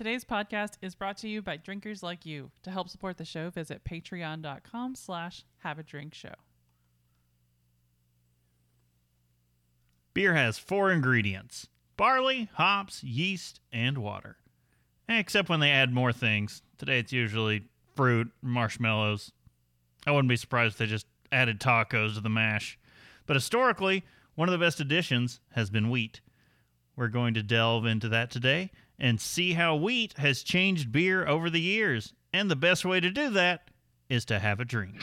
Today's podcast is brought to you by drinkers like you. To help support the show, visit patreon.com slash have a drink show. Beer has four ingredients barley, hops, yeast, and water. Eh, except when they add more things. Today it's usually fruit, marshmallows. I wouldn't be surprised if they just added tacos to the mash. But historically, one of the best additions has been wheat. We're going to delve into that today and see how wheat has changed beer over the years. And the best way to do that is to have a drink.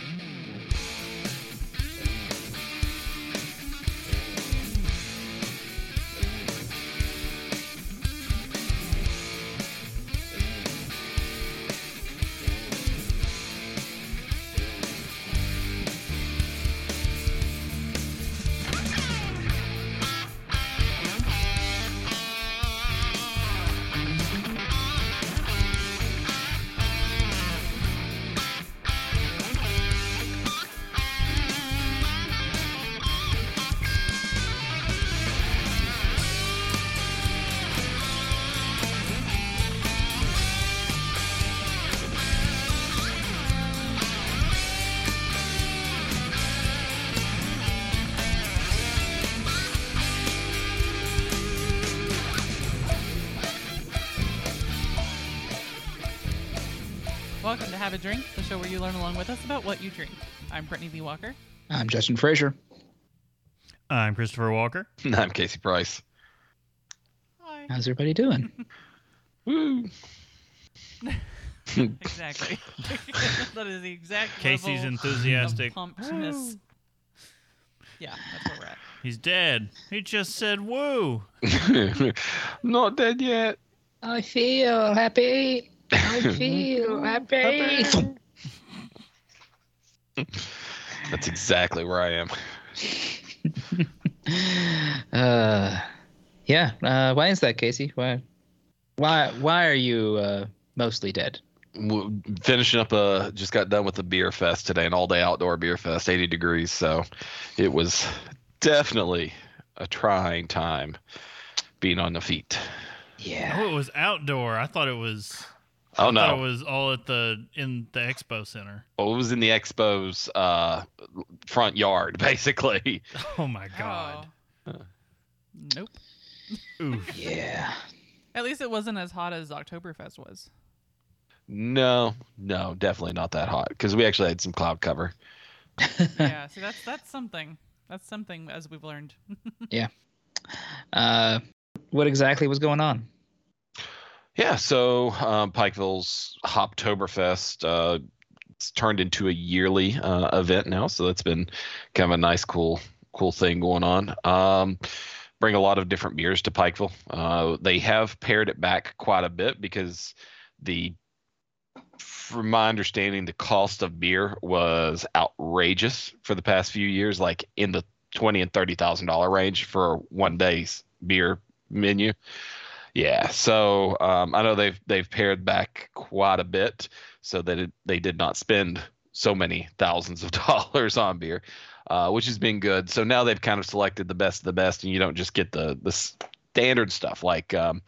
Have a Drink, the show where you learn along with us about what you drink. I'm Brittany V. Walker. I'm Justin Frazier. I'm Christopher Walker. I'm Casey Price. Hi. How's everybody doing? Woo. exactly. that is the exact Casey's level enthusiastic. of pumpedness. Yeah, that's where we're at. He's dead. He just said woo. Not dead yet. I feel happy. I feel happy. That's exactly where I am. uh, yeah. Uh, why is that, Casey? Why? Why? Why are you uh, mostly dead? Finishing up a just got done with the beer fest today, an all day outdoor beer fest, 80 degrees. So it was definitely a trying time being on the feet. Yeah. Oh, it was outdoor. I thought it was. Oh I thought it was all at the in the expo center. Oh, it was in the expo's uh, front yard, basically. Oh my god. Oh. Nope. Oof. Yeah. At least it wasn't as hot as Oktoberfest was. No, no, definitely not that hot because we actually had some cloud cover. Yeah, see that's that's something. That's something as we've learned. Yeah. Uh, what exactly was going on? Yeah, so um, Pikeville's Hoptoberfest uh, it's turned into a yearly uh, event now, so that's been kind of a nice, cool, cool thing going on. Um, bring a lot of different beers to Pikeville. Uh, they have pared it back quite a bit because the, from my understanding, the cost of beer was outrageous for the past few years, like in the twenty and thirty thousand dollar range for one day's beer menu. Yeah, so um, I know they've they've pared back quite a bit so that it, they did not spend so many thousands of dollars on beer, uh, which has been good. So now they've kind of selected the best of the best, and you don't just get the the standard stuff like um,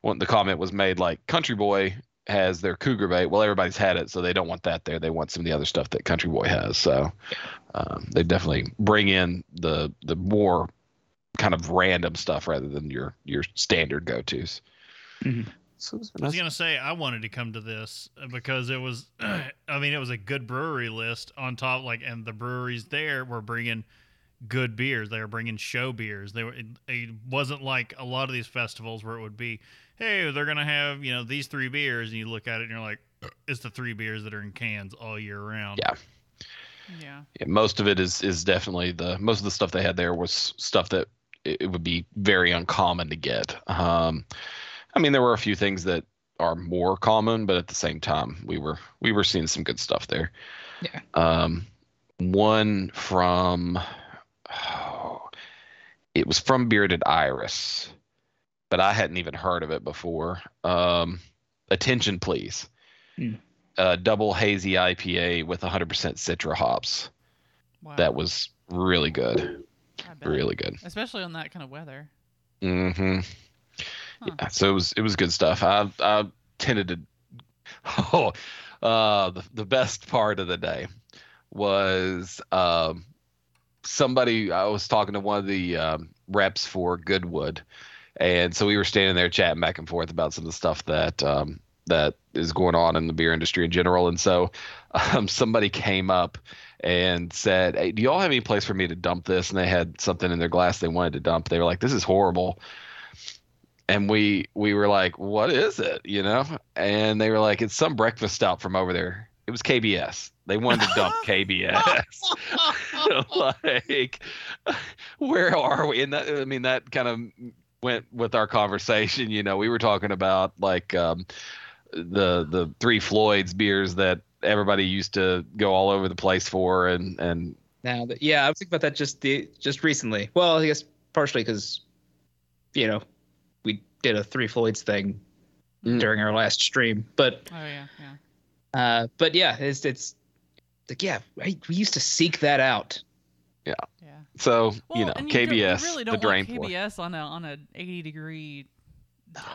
when the comment was made like Country Boy has their Cougar bait. Well, everybody's had it, so they don't want that there. They want some of the other stuff that Country Boy has. So um, they definitely bring in the the more kind of random stuff rather than your your standard go tos. Mhm. So it's I was gonna say I wanted to come to this because it was, I mean, it was a good brewery list on top. Like, and the breweries there were bringing good beers. They were bringing show beers. They were. It, it wasn't like a lot of these festivals where it would be, hey, they're gonna have you know these three beers, and you look at it and you're like, it's the three beers that are in cans all year round. Yeah. Yeah. Yeah, most of it is is definitely the most of the stuff they had there was stuff that it, would be very uncommon to get. Um, I mean, there were a few things that are more common, but at the same time, we were we were seeing some good stuff there. Yeah. Um, one from oh, it was from Bearded Iris, but I hadn't even heard of it before. Um, attention, please. Hmm. Uh, double hazy IPA with 100% Citra hops. Wow. That was really good. Really good. Especially on that kind of weather. Mm-hmm. Huh. Yeah, so it was it was good stuff. I I tended to. Oh, uh, the the best part of the day was um, somebody. I was talking to one of the um, reps for Goodwood, and so we were standing there chatting back and forth about some of the stuff that um, that is going on in the beer industry in general. And so um, somebody came up and said, "Hey, do y'all have any place for me to dump this?" And they had something in their glass they wanted to dump. They were like, "This is horrible." And we we were like, "What is it?" You know? And they were like, "It's some breakfast stout from over there." It was KBS. They wanted to dump KBS. like, where are we? And that, I mean, that kind of went with our conversation. You know, we were talking about like um, the the Three Floyds beers that everybody used to go all over the place for, and and Now, that, yeah, I was thinking about that just the just recently. Well, I guess partially because, you know, we did a Three Floyds thing Mm. during our last stream, but Oh yeah, yeah. uh, but yeah, it's it's like yeah, right, we used to seek that out. Yeah. Yeah so Well, you know and you don't- KBS, you really the don't drain want pour. KBS on a on a 80 degree.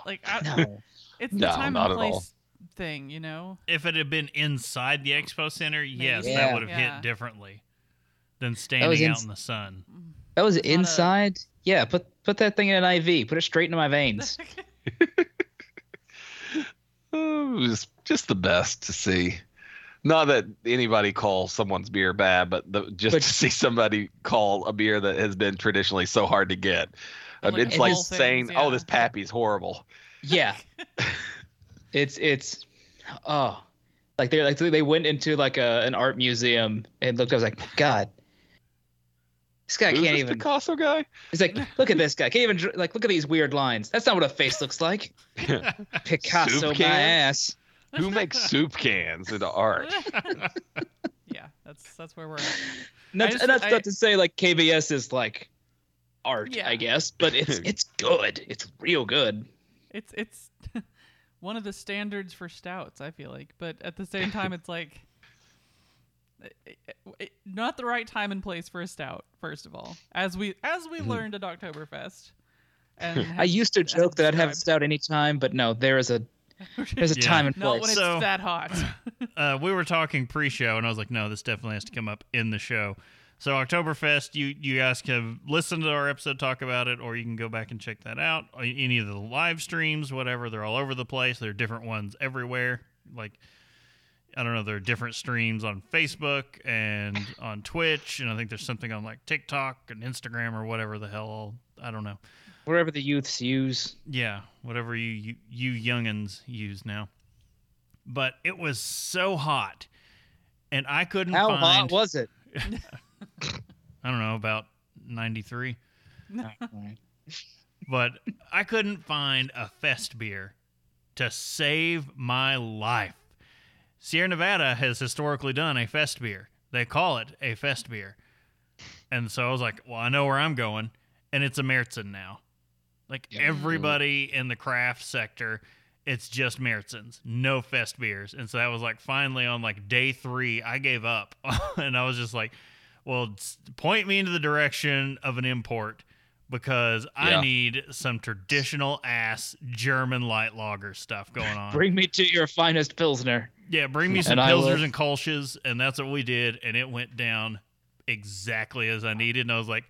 Like I, No, it's No, the time not and at all. place thing, you know. If it had been inside the expo center, yes, Yeah. that would have Yeah. hit differently than was standing out in the sun. that was It's not a- inside. Yeah, put put that thing in an IV. Put it straight into my veins. Oh, it was just the best to see. Not that anybody calls someone's beer bad, but the, just But- to see somebody call a beer that has been traditionally so hard to get. Um, like it's like whole saying, things, "Oh, this Pappy's horrible." yeah, it's it's oh, like they're like they went into like a an art museum and looked. I was like, God, this guy Who's can't this even. Picasso guy? He's like, look at this guy. Can't even like look at these weird lines. That's not what a face looks like. Picasso, my ass. Who makes soup cans into art? yeah, that's that's where we're at. Not, I just- and that's I- not to say like KBS is like art, Yeah. I guess, but it's it's good. It's real good. It's it's one of the standards for stouts. I feel like, but at the same time, it's like it- it- not the right time and place for a stout. First of all, as we as we mm-hmm. learned at Oktoberfest. And I used to joke that I'd have described. stout anytime, but no, there is a there's a Yeah. time and place. Not when it's So- that hot. uh, we were talking pre-show, and I was like, "No, this definitely has to come up in the show." So Oktoberfest, you you guys can listen to our episode, talk about it, or you can go back and check that out. Uh, Any of the live streams, whatever, they're all over the place. There are different ones everywhere. Like I don't know, there are different streams on Facebook and on Twitch, and I think there's something on like TikTok and Instagram or whatever the hell. I don't know. Wherever the youths use. Yeah, whatever you you, you youngins use now. But it was so hot, and I couldn't How find. hot was it? I don't know about ninety three, but I couldn't find a fest beer to save my life. Sierra Nevada has historically done a fest beer. They call it a fest beer, and so I was like, "Well, I know where I'm going," and it's a Märzen now. Like Yeah. everybody in the craft sector, it's just Märzen's, no fest beers. And so that was like finally on like day three, I gave up, and I was just like, "Well, point me into the direction of an import." Because I need some traditional ass German light lager stuff going on. Bring me to your finest pilsner. Yeah, bring me some And I will- pilsners and kolsches, and that's what we did, and it went down exactly as I needed. And I was like,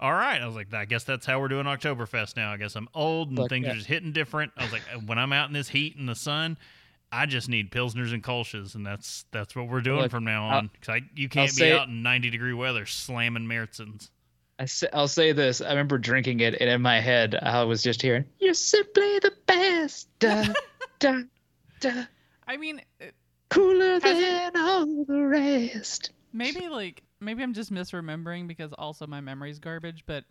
"All right," I was like, "I guess that's how we're doing Oktoberfest now. I guess I'm old and Look, things yeah. are just hitting different." I was like, "When I'm out in this heat and the sun, I just need pilsners and kolsches, and that's that's what we're doing Look, from now on. Because you can't be say- out in 90 degree weather slamming Märzen's. I say, I'll say this. I remember drinking it, and in my head, I was just hearing, "You're simply the best." Da, da, da, I mean, cooler Has it- than all the rest. maybe like maybe I'm just misremembering because also my memory's garbage, but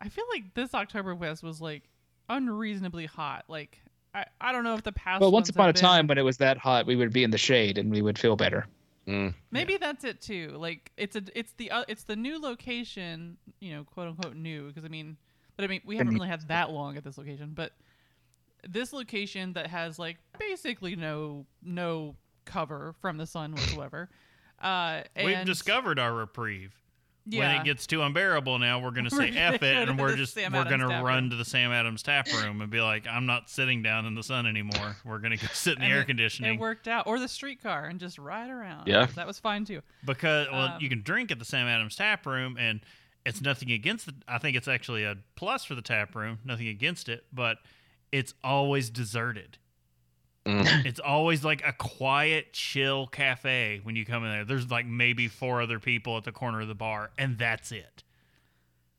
I feel like this October Oktoberfest was like unreasonably hot. Like I, I don't know if the past Well, once upon a been- time when it was that hot, we would be in the shade and we would feel better. Mm. Maybe that's it too. Like it's a it's the uh, it's the new location, you know, quote unquote new because I mean, but I mean we haven't really had that long at this location, but this location that has like basically no no cover from the sun whatsoever. Uh, We've discovered our reprieve. Yeah. when it gets too unbearable now, we're gonna say We're F it and we're just Sam we're Adams gonna run room. to the Sam Adams tap room and be like, I'm not sitting down in the sun anymore. We're gonna go sit in the And air it- conditioning. It worked out, or the streetcar, and just ride around. Yeah. that was fine too. because well, Um, you can drink at the Sam Adams tap room, and it's nothing against the. I think it's actually a plus for the tap room. Nothing against it, but it's always deserted. Mm. It's always like a quiet, chill cafe when you come in there. There's like maybe four other people at the corner of the bar, and that's it.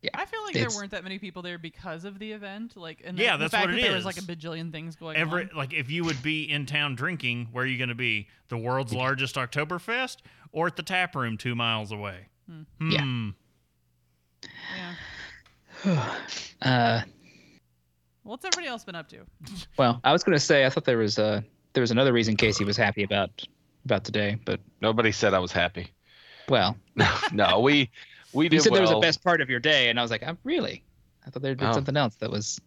Yeah, I feel like It's- there weren't that many people there because of the event. Like, and Yeah, the, that's the fact what that it there is. was like a bajillion things going Every on. like if you would be in town drinking, where are you going to be? The world's largest Oktoberfest, or at the tap room two miles away? Hmm. Yeah. Hmm. Yeah. Uh, What's everybody else been up to? well, I was gonna say I thought there was uh there was another reason Casey was happy about about today, but Nobody said I was happy. well, no, we we did you said well. there was the best part of your day, and I was like, I'm really. I thought there had been Oh. something else that was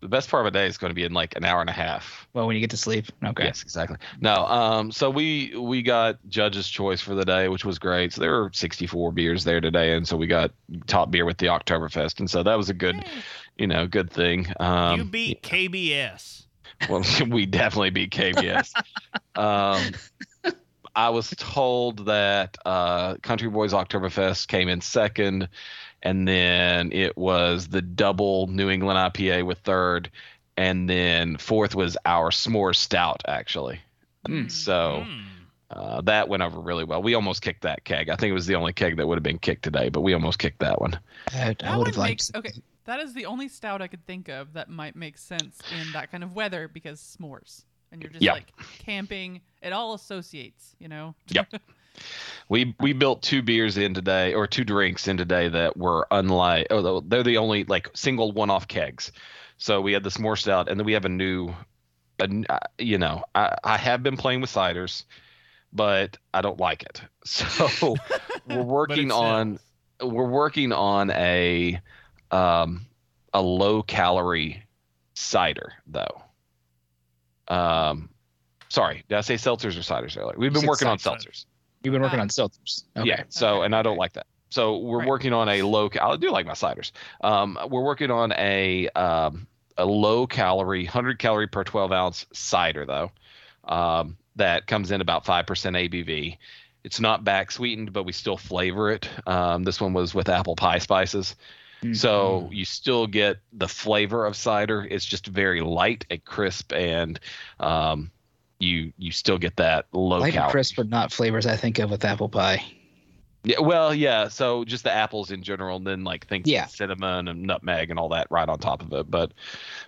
The best part of a day is going to be in like an hour and a half. well when you get to sleep. Okay. Yes, exactly. No, um, so we we got judge's choice for the day, which was great. So there were 64 beers there today, and so we got top beer with the Oktoberfest, and so that was a good, Yay. You know, good thing. Um, you beat KBS. well, we definitely beat KBS. um, I was told that uh, Country Boys Oktoberfest came in second, and then it was the double New England IPA with third, and then fourth was our S'more Stout, actually. Mm. So Hmm. uh, that went over really well. We almost kicked that keg. I think it was the only keg that would have been kicked today, but we almost kicked that one. I, I would have liked. makes okay. That is the only stout I could think of that might make sense in that kind of weather because s'mores, and you're just Yep. like camping. It all associates, you know. Yep. We we built two beers in today, or two drinks in today that were unlike. Oh, they're the only like single one-off kegs. So we had the s'more stout, and then we have a new, a, n- uh, you know, I, I have been playing with ciders, but I don't like it. So we're working it on we're working on a um a low calorie cider though. Um, sorry, did I say seltzers or ciders earlier? We've been working on seltzers. You've been working Ah. on seltzers. Okay. Yeah. So, Okay, and I don't like that. So we're Right. working on a low. ca- I do like my ciders. Um, we're working on a um, a low calorie, hundred calorie per twelve ounce cider though. Um, that comes in about five percent ABV. It's not back sweetened, but we still flavor it. Um, this one was with apple pie spices. Mm. So you still get the flavor of cider. It's just very light and crisp, and um, you you still get that low Light and crisp but not flavors I think of with apple pie. Yeah, well, yeah. So just the apples in general, and then like things Yeah. with cinnamon and nutmeg and all that right on top of it. But,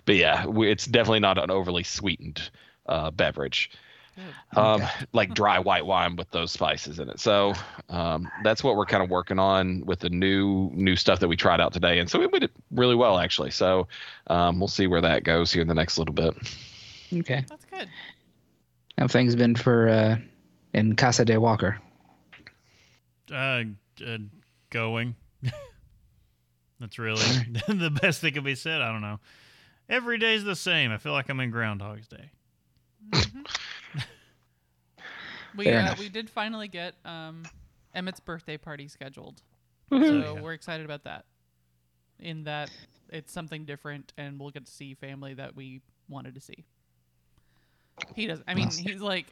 but yeah, we, it's definitely not an overly sweetened uh, beverage. Good. Um, Okay. like dry white wine with those spices in it. So um, that's what we're kind of working on with the new new stuff that we tried out today, and so we did really well actually. So um, we'll see where that goes here in the next little bit. Okay. That's good. How things been for uh, in Casa de Walker? Uh, uh, going. That's really the best that can be said. I don't know. Every day's the same. I feel like I'm in Groundhog's Day. Mhm. we uh, we did finally get um, Emmett's birthday party scheduled, Mm-hmm. so Yeah. we're excited about that. In that it's something different, and we'll get to see family that we wanted to see. He does. I mean, he's like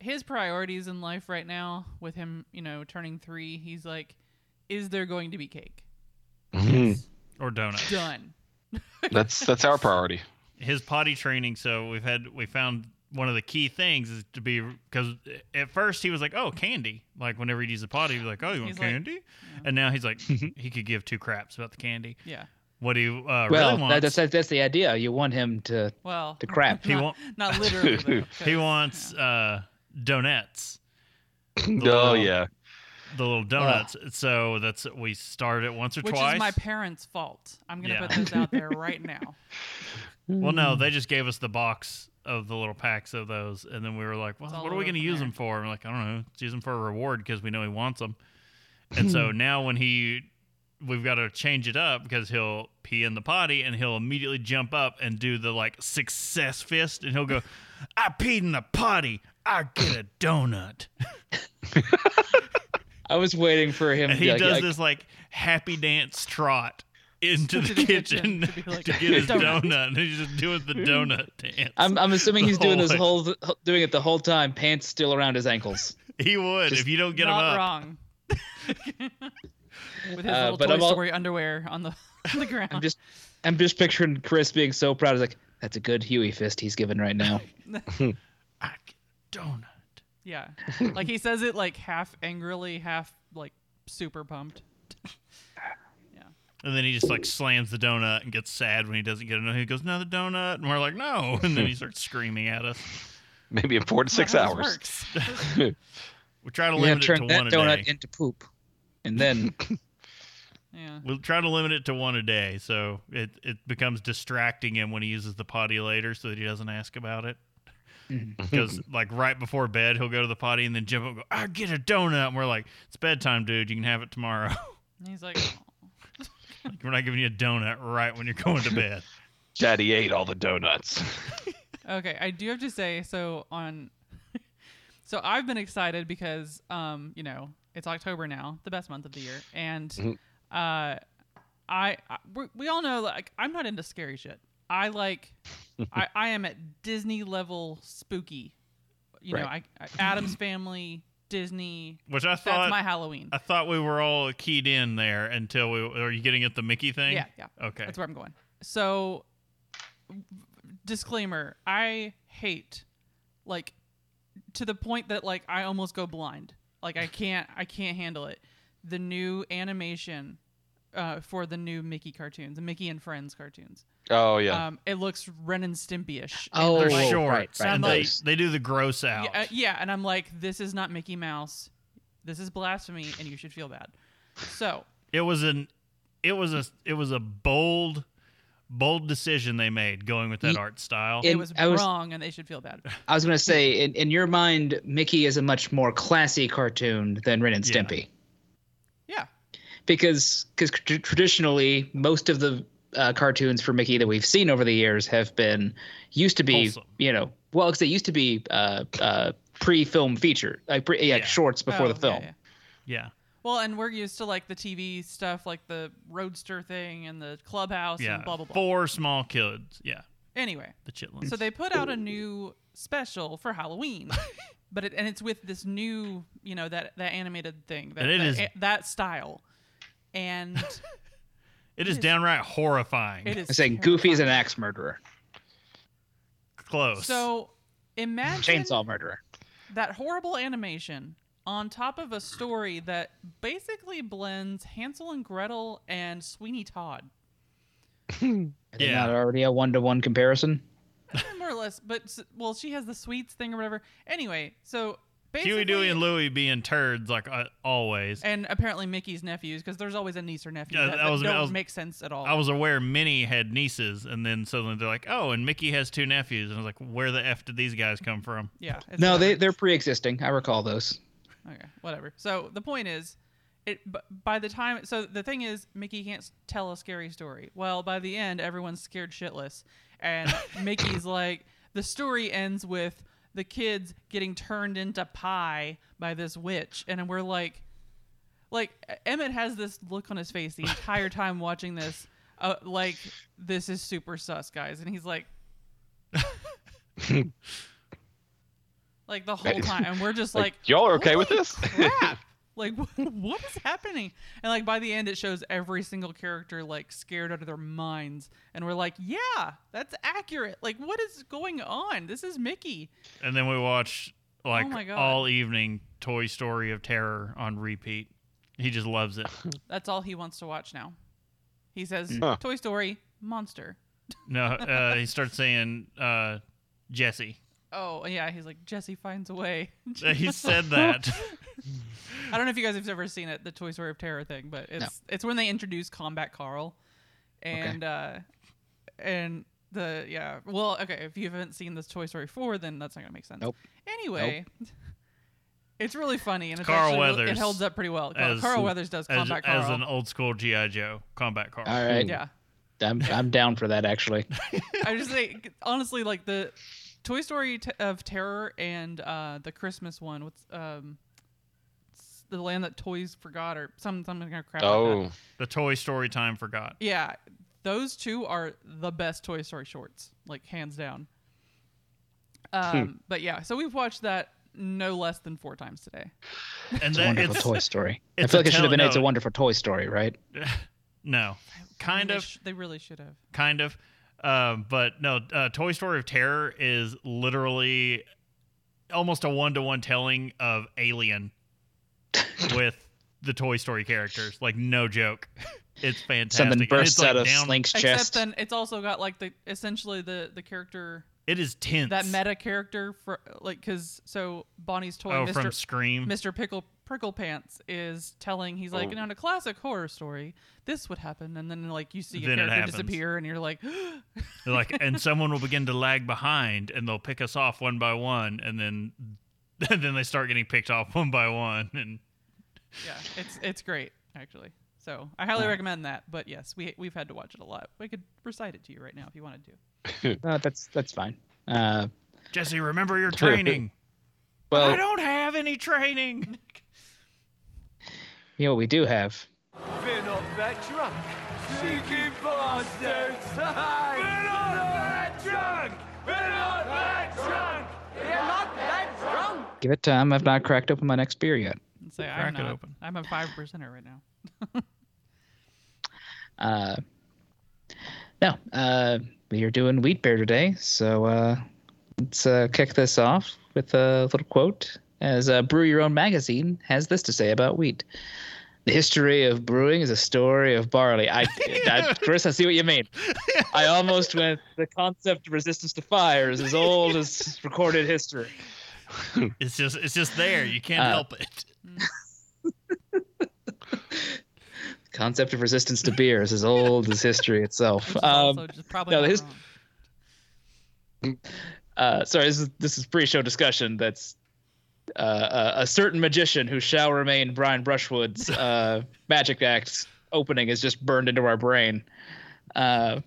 his priorities in life right now. With him, you know, turning three, he's like, is there going to be cake? Mhm. Or donuts. Done. That's that's our priority. His potty training so we've had we found one of the key things is to be because at first he was like oh candy like whenever he'd use the potty he'd be like oh you want He's like- candy and now he's like he could give two craps about the candy Yeah. what he uh, well, really that, wants that's that's the idea. You want him to Well, to crap. He not, won't- not literally. Though, he 'cause, wants yeah. uh donuts oh little- yeah. the little donuts so that's we started it once or Which twice is my parents' fault. I'm gonna Yeah. put this out there right now. Well no hmm. they just gave us the box of the little packs of those and then we were like well It's all what are we over going to from use there. them for? And we're like i don't know. Let's use them for a reward because we know he wants them and so now when he we've got to change it up because he'll pee in the potty and he'll immediately jump up and do the like success fist and he'll go i peed in the potty. I get a donut. I was waiting for him. and to he like, does like, this like happy dance trot into the, the kitchen, kitchen to like, to get his "Donut." donut, and he's just doing the donut dance. I'm, I'm assuming he's doing this whole doing it the whole time, pants still around his ankles. he would just if you don't get him Not up. wrong. With his Uh, little but Toy I'm all- Story underwear on the on the ground. I'm just I'm just picturing Chris being so proud. He's like, that's a good Huey fist he's giving right now. I get donut. Yeah. like he says it like half angrily, half like super pumped. And then he just like slams the donut and gets sad when he doesn't get enough. He goes, "Another donut," and we're like, "No!" And then he starts screaming at us. Maybe in four to six Not how this hours. We try to You have limit it to turned that one a donut day. into poop, and then Yeah. We'll try to limit it to one a day, so it it becomes distracting him when he uses the potty later, so that he doesn't ask about it. Mm-hmm. Because like right before bed, he'll go to the potty and then Jim will go, "I get a donut." And we're like, "It's bedtime, dude. You can have it tomorrow." And he's like, "Aw." Like, we're not giving you a donut right when you're going to bed. Daddy ate all the donuts. Okay, I do have to say so on So I've been excited because um, you know, it's October now, the best month of the year, and Mhm. uh I, I we, we all know like I'm not into scary shit. I like I, I am at Disney level spooky. You know, I, I Addams family, Disney, Which I thought that's my Halloween. I thought we were all keyed in there until we. Are you getting at the Mickey thing? Yeah, yeah. Okay. That's where I'm going. So, disclaimer: I hate, like, to the point that like I almost go blind. Like I can't, I can't handle it. The new animation uh, for the new Mickey cartoons, the Mickey and Friends cartoons. Oh yeah. Um, it looks Ren and Stimpy-ish. Oh, They're And, like, right, right, and right. they they do the gross out. yeah, uh, yeah, and I'm like, this is not Mickey Mouse. This is blasphemy, and you should feel bad. So It was an it was a it was a bold bold decision they made going with that Ye- art style. it- it was I was- wrong, and they should feel bad. I was gonna say, in, in your mind, Mickey is a much more classy cartoon than Ren and Yeah. Stimpy, Yeah, because because tr- traditionally most of the uh, cartoons for Mickey that we've seen over the years have been used to be Wholesome. you know well because they used to be uh, uh, pre-film feature like pre, yeah, Yeah. shorts before Oh, the film. yeah, yeah. yeah. Well, and we're used to like the TV stuff, like the Roadster thing and the Clubhouse Yeah. and blah blah blah. Four small kids. Yeah. Anyway, The chitlins. so they put out a new special for Halloween, but it, and it's with this new, you know, that that animated thing, that And it that, is- a- that style, and it is is- downright horrifying. it is I'm saying Goofy is an axe murderer, Close. So imagine chainsaw murderer. that horrible animation on top of a story that basically blends Hansel and Gretel and Sweeney Todd. Is it Yeah. not already a one-to-one comparison? Eh, more or less but s- well she has the sweets thing or whatever anyway so basically Huey, Dewey, and Louie being turds like uh, always. and apparently mickey's nephews because there's always a niece or nephew Yeah, that, that that was- that don't was- make sense at all I was aware Minnie had nieces, and then suddenly they're like, "Oh, and Mickey has two nephews," and I was like, "Where the f did these guys come from?" yeah it's No, they whatever. they're pre-existing. I recall those. okay whatever so the point is it b- by the time so the thing is mickey can't s- tell a scary story well by the end everyone's scared shitless and mickey's like the story ends with the kids getting turned into pie by this witch. And we're like like emmett has this look on his face the entire time watching this uh, like this is super sus guys. And he's like like the whole time. And we're just like, like y'all are okay with this? crap like what is happening? And like by the end it shows every single character like scared out of their minds. And we're like yeah that's accurate. Like what is going on? This is mickey. And then we watch like Oh my God. all evening Toy Story of Terror on repeat. He just loves it. that's all he wants to watch now. He says toy story monster. No, uh, he starts saying uh, Jesse. Oh yeah he's like jesse finds a way. He said that. i don't know if you guys have ever seen it the toy story of terror thing but it's it's when they introduce combat carl. And uh and the yeah well okay if you haven't seen this toy story 4 then that's not gonna make sense. Nope. anyway it's really funny and it's Carl actually Weathers it holds up pretty well. Carl, as- carl weathers does as, combat as carl. as an old school GI Joe combat Carl. All right, yeah. I'm I'm down for that actually. i just say honestly like the toy story t- of terror and uh the christmas one what's um the land that toys forgot or some some kind of crap. like that. Oh, The Toy Story time forgot. Yeah, those two are the best Toy Story shorts, like hands down. Um, but yeah, so we've watched that no less than four times today. And It's a wonderful it's Toy Story. I feel like it should tell- have been It's a. Wonderful Toy Story, right? no, kind They of, sh- they really should have. kind of. Um, but no, uh, Toy Story of Terror is literally almost a one to one telling of Alien with the Toy Story characters. Like no joke, it's fantastic. Something And bursts it's, like, out of down- Slink's Except chest. then it's also got like the essentially the the character It is tense. that meta character for like because so Bonnie's toy oh, Mr. from Scream. Mr. Pickle Prickle Pants is telling he's like Oh. you know in a classic horror story this would happen and then like you see a Then character happens. disappear and you're like like, and someone will begin to lag behind, and they'll pick us off one by one, and then, then they start getting picked off one by one, and yeah it's it's great actually so I highly recommend that but yes we we've had to watch it a lot I could recite it to you right now if you wanted to Uh, that's that's fine. Uh, Jesse, remember your training. I don't have any training. you know what we do have. We're that drunk. Cheeky bastards! We're that drunk! We're that drunk! We're not that drunk! Give it time. I've not cracked open my next beer yet. say Crack I'm it open. I'm a five percenter right now Uh, no, uh, we are doing wheat beer today, so uh, let's uh, kick this off with a little quote. As uh, Brew Your Own magazine has this to say about wheat. The history of brewing is a story of barley. I, I Chris, I see what you mean. I almost went. The concept of resistance to fire is as old as recorded history. It's just, it's just there. You can't Uh, help it. Concept of resistance to beer is as old as history itself. Um, also just probably no, not his- uh, sorry, this is this is pre-show discussion. That's uh, a, a certain magician who shall remain Brian Brushwood's uh, magic act opening is just burned into our brain. Uh,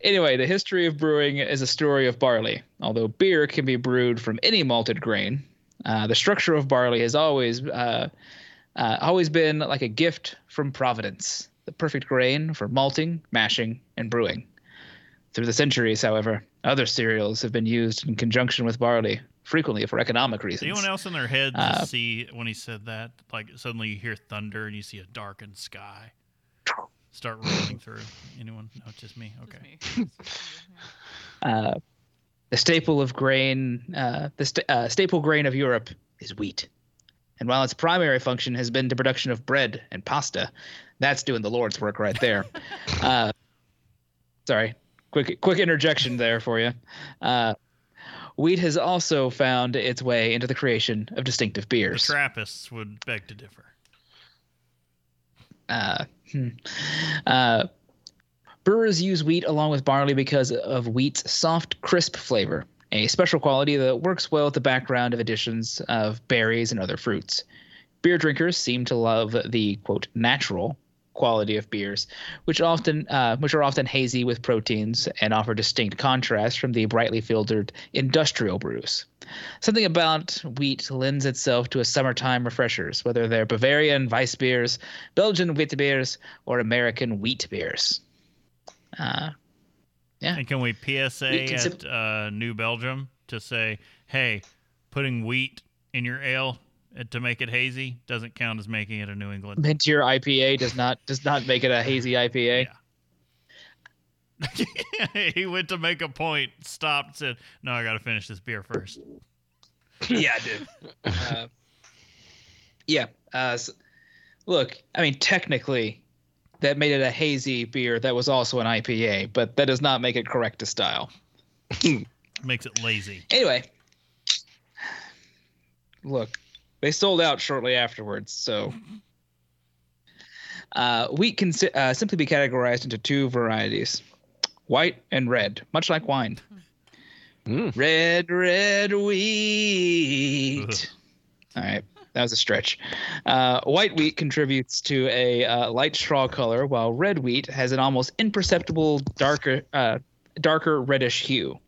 anyway, the history of brewing is a story of barley. Although beer can be brewed from any malted grain, uh, the structure of barley has always uh, uh, always been like a gift from Providence, the perfect grain for malting, mashing, and brewing. Through the centuries, however, other cereals have been used in conjunction with barley, frequently for economic reasons. anyone else in their head Uh, see when he said that? Like suddenly you hear thunder and you see a darkened sky start rolling through. Anyone? No, just me. Okay. Just you, yeah. Uh, the staple of grain, uh, the sta- uh, staple grain of Europe is wheat. And while its primary function has been the production of bread and pasta, that's doing the Lord's work right there. uh, sorry, quick quick interjection there for you. Wheat has also found its way into the creation of distinctive The beers. Trappists would beg to differ. Uh, hmm. uh, brewers use wheat along with barley because of wheat's soft, crisp flavor, a special quality that works well with the background of additions of berries and other fruits. Beer drinkers seem to love the quote natural quality of beers, which often uh, which are often hazy with proteins and offer distinct contrast from the brightly filtered industrial brews. Something about wheat lends itself to a summertime refreshers, whether they're Bavarian Weiss beers, Belgian wheat beers, or American wheat beers. Uh, Yeah. And can we PSA We can at uh, New Belgium to say, hey, putting wheat in your ale to make it hazy doesn't count as making it a New England. mint your IPA does not does not make it a hazy IPA. Yeah. he went to make a point, stopped, said, "No, I got to finish this beer first. Yeah, I did. uh, yeah. Uh, s look, I mean, technically, that made it a hazy beer that was also an IPA, but that does not make it correct to style. Makes it lazy." Anyway, look, they sold out shortly afterwards, so. Uh, wheat can uh, simply be categorized into two varieties white and red, much like wine. Mm. Red, red wheat. All right, that was a stretch. Uh, white wheat contributes to a uh, light straw color, while red wheat has an almost imperceptible darker, uh, darker reddish hue.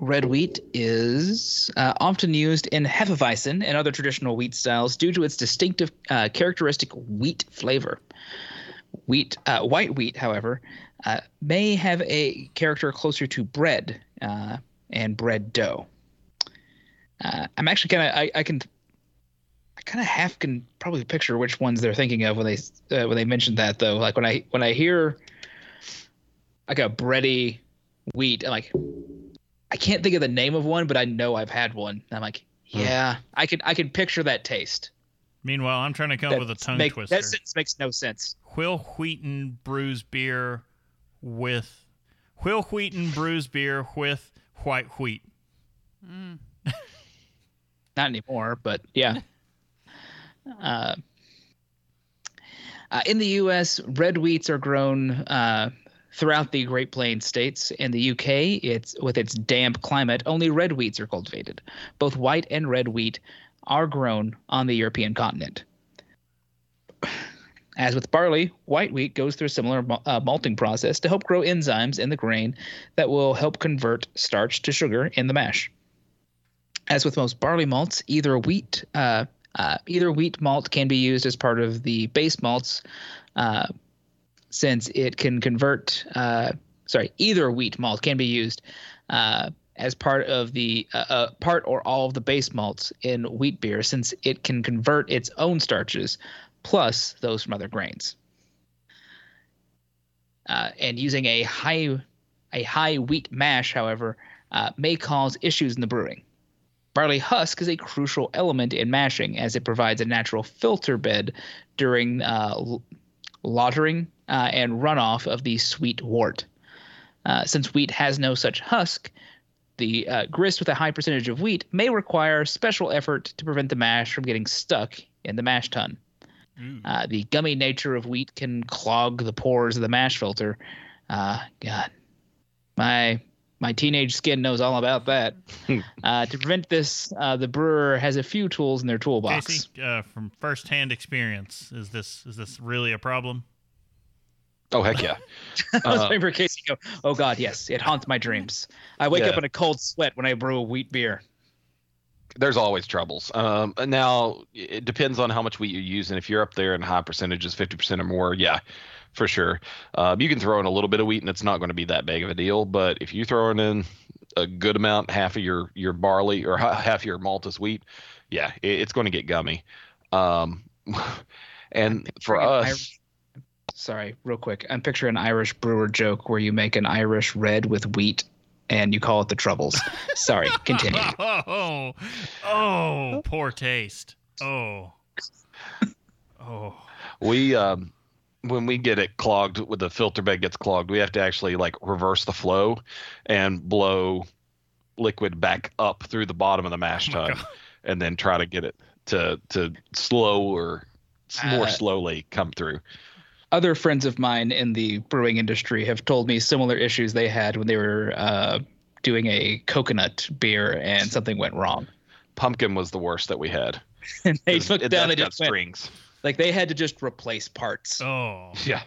Red wheat is uh, often used in Hefeweizen and other traditional wheat styles due to its distinctive uh, characteristic wheat flavor. Wheat, uh, white wheat, however, uh, may have a character closer to bread uh, and bread dough. Uh, I'm actually kind of I, I can I kind of half can probably picture which ones they're thinking of when they when they mentioned that though. Like when I when I hear like a bready wheat, I'm like I can't think of the name of one, but I know I've had one. I'm like, yeah, I can I can picture that taste. Meanwhile, I'm trying to come up with a tongue make- twister. That sentence makes no sense. Wil Wheaton brews beer with Wil Wheaton brews beer with white wheat. Not anymore, but yeah. uh, uh, in the U.S., red wheats are grown uh, throughout the Great Plains states. In the U.K., it's with its damp climate, only red wheats are cultivated. Both white and red wheat are grown on the European continent. As with barley, white wheat goes through a similar uh, malting process to help grow enzymes in the grain that will help convert starch to sugar in the mash. As with most barley malts, either wheat uh, uh, either wheat malt can be used as part of the base malts, uh, since it can convert. Uh, sorry, either wheat malt can be used uh, as part of the uh, uh, part or all of the base malts in wheat beer, since it can convert its own starches plus those from other grains. Uh, and using a high a high wheat mash, however, uh, may cause issues in the brewing. Barley husk is a crucial element in mashing as it provides a natural filter bed during uh, l- uh, and runoff of the sweet wort. Uh, since wheat has no such husk, the uh, grist with a high percentage of wheat may require special effort to prevent the mash from getting stuck in the mash tun. Uh, the gummy nature of wheat can clog the pores of the mash filter. Uh, God, my my teenage skin knows all about that. uh, to prevent this, uh, the brewer has a few tools in their toolbox. Casey, uh, from firsthand experience, is this is this really a problem? Oh heck yeah. I was Uh, waiting for Casey to go, oh God, yes, it haunts my dreams. I wake Yeah. up in a cold sweat when I brew a wheat beer. There's always troubles. Um, now it depends on how much wheat you're using. If you're up there in high percentages, 50% or more, yeah, for sure. Um, you can throw in a little bit of wheat and it's not going to be that big of a deal. But if you're throwing in a good amount, half of your your barley or half your maltus wheat, yeah, it, it's going to get gummy. Um, and for us, Irish- Sorry, real quick. I'm picturing an Irish brewer joke where you make an Irish red with wheat and you call it the Troubles. Sorry, continue. Oh, oh, poor taste. Oh, oh. we um when we get it clogged when the filter bed gets clogged we have to actually like reverse the flow and blow liquid back up through the bottom of the mash Oh tun and then try to get it to to slow or s- more Uh, slowly come through Other friends of mine in the brewing industry have told me similar issues they had when they were uh, doing a coconut beer and something went wrong. pumpkin was the worst that we had And they 'Cause looked down that's and got just strings like they had to just replace parts. Oh. yeah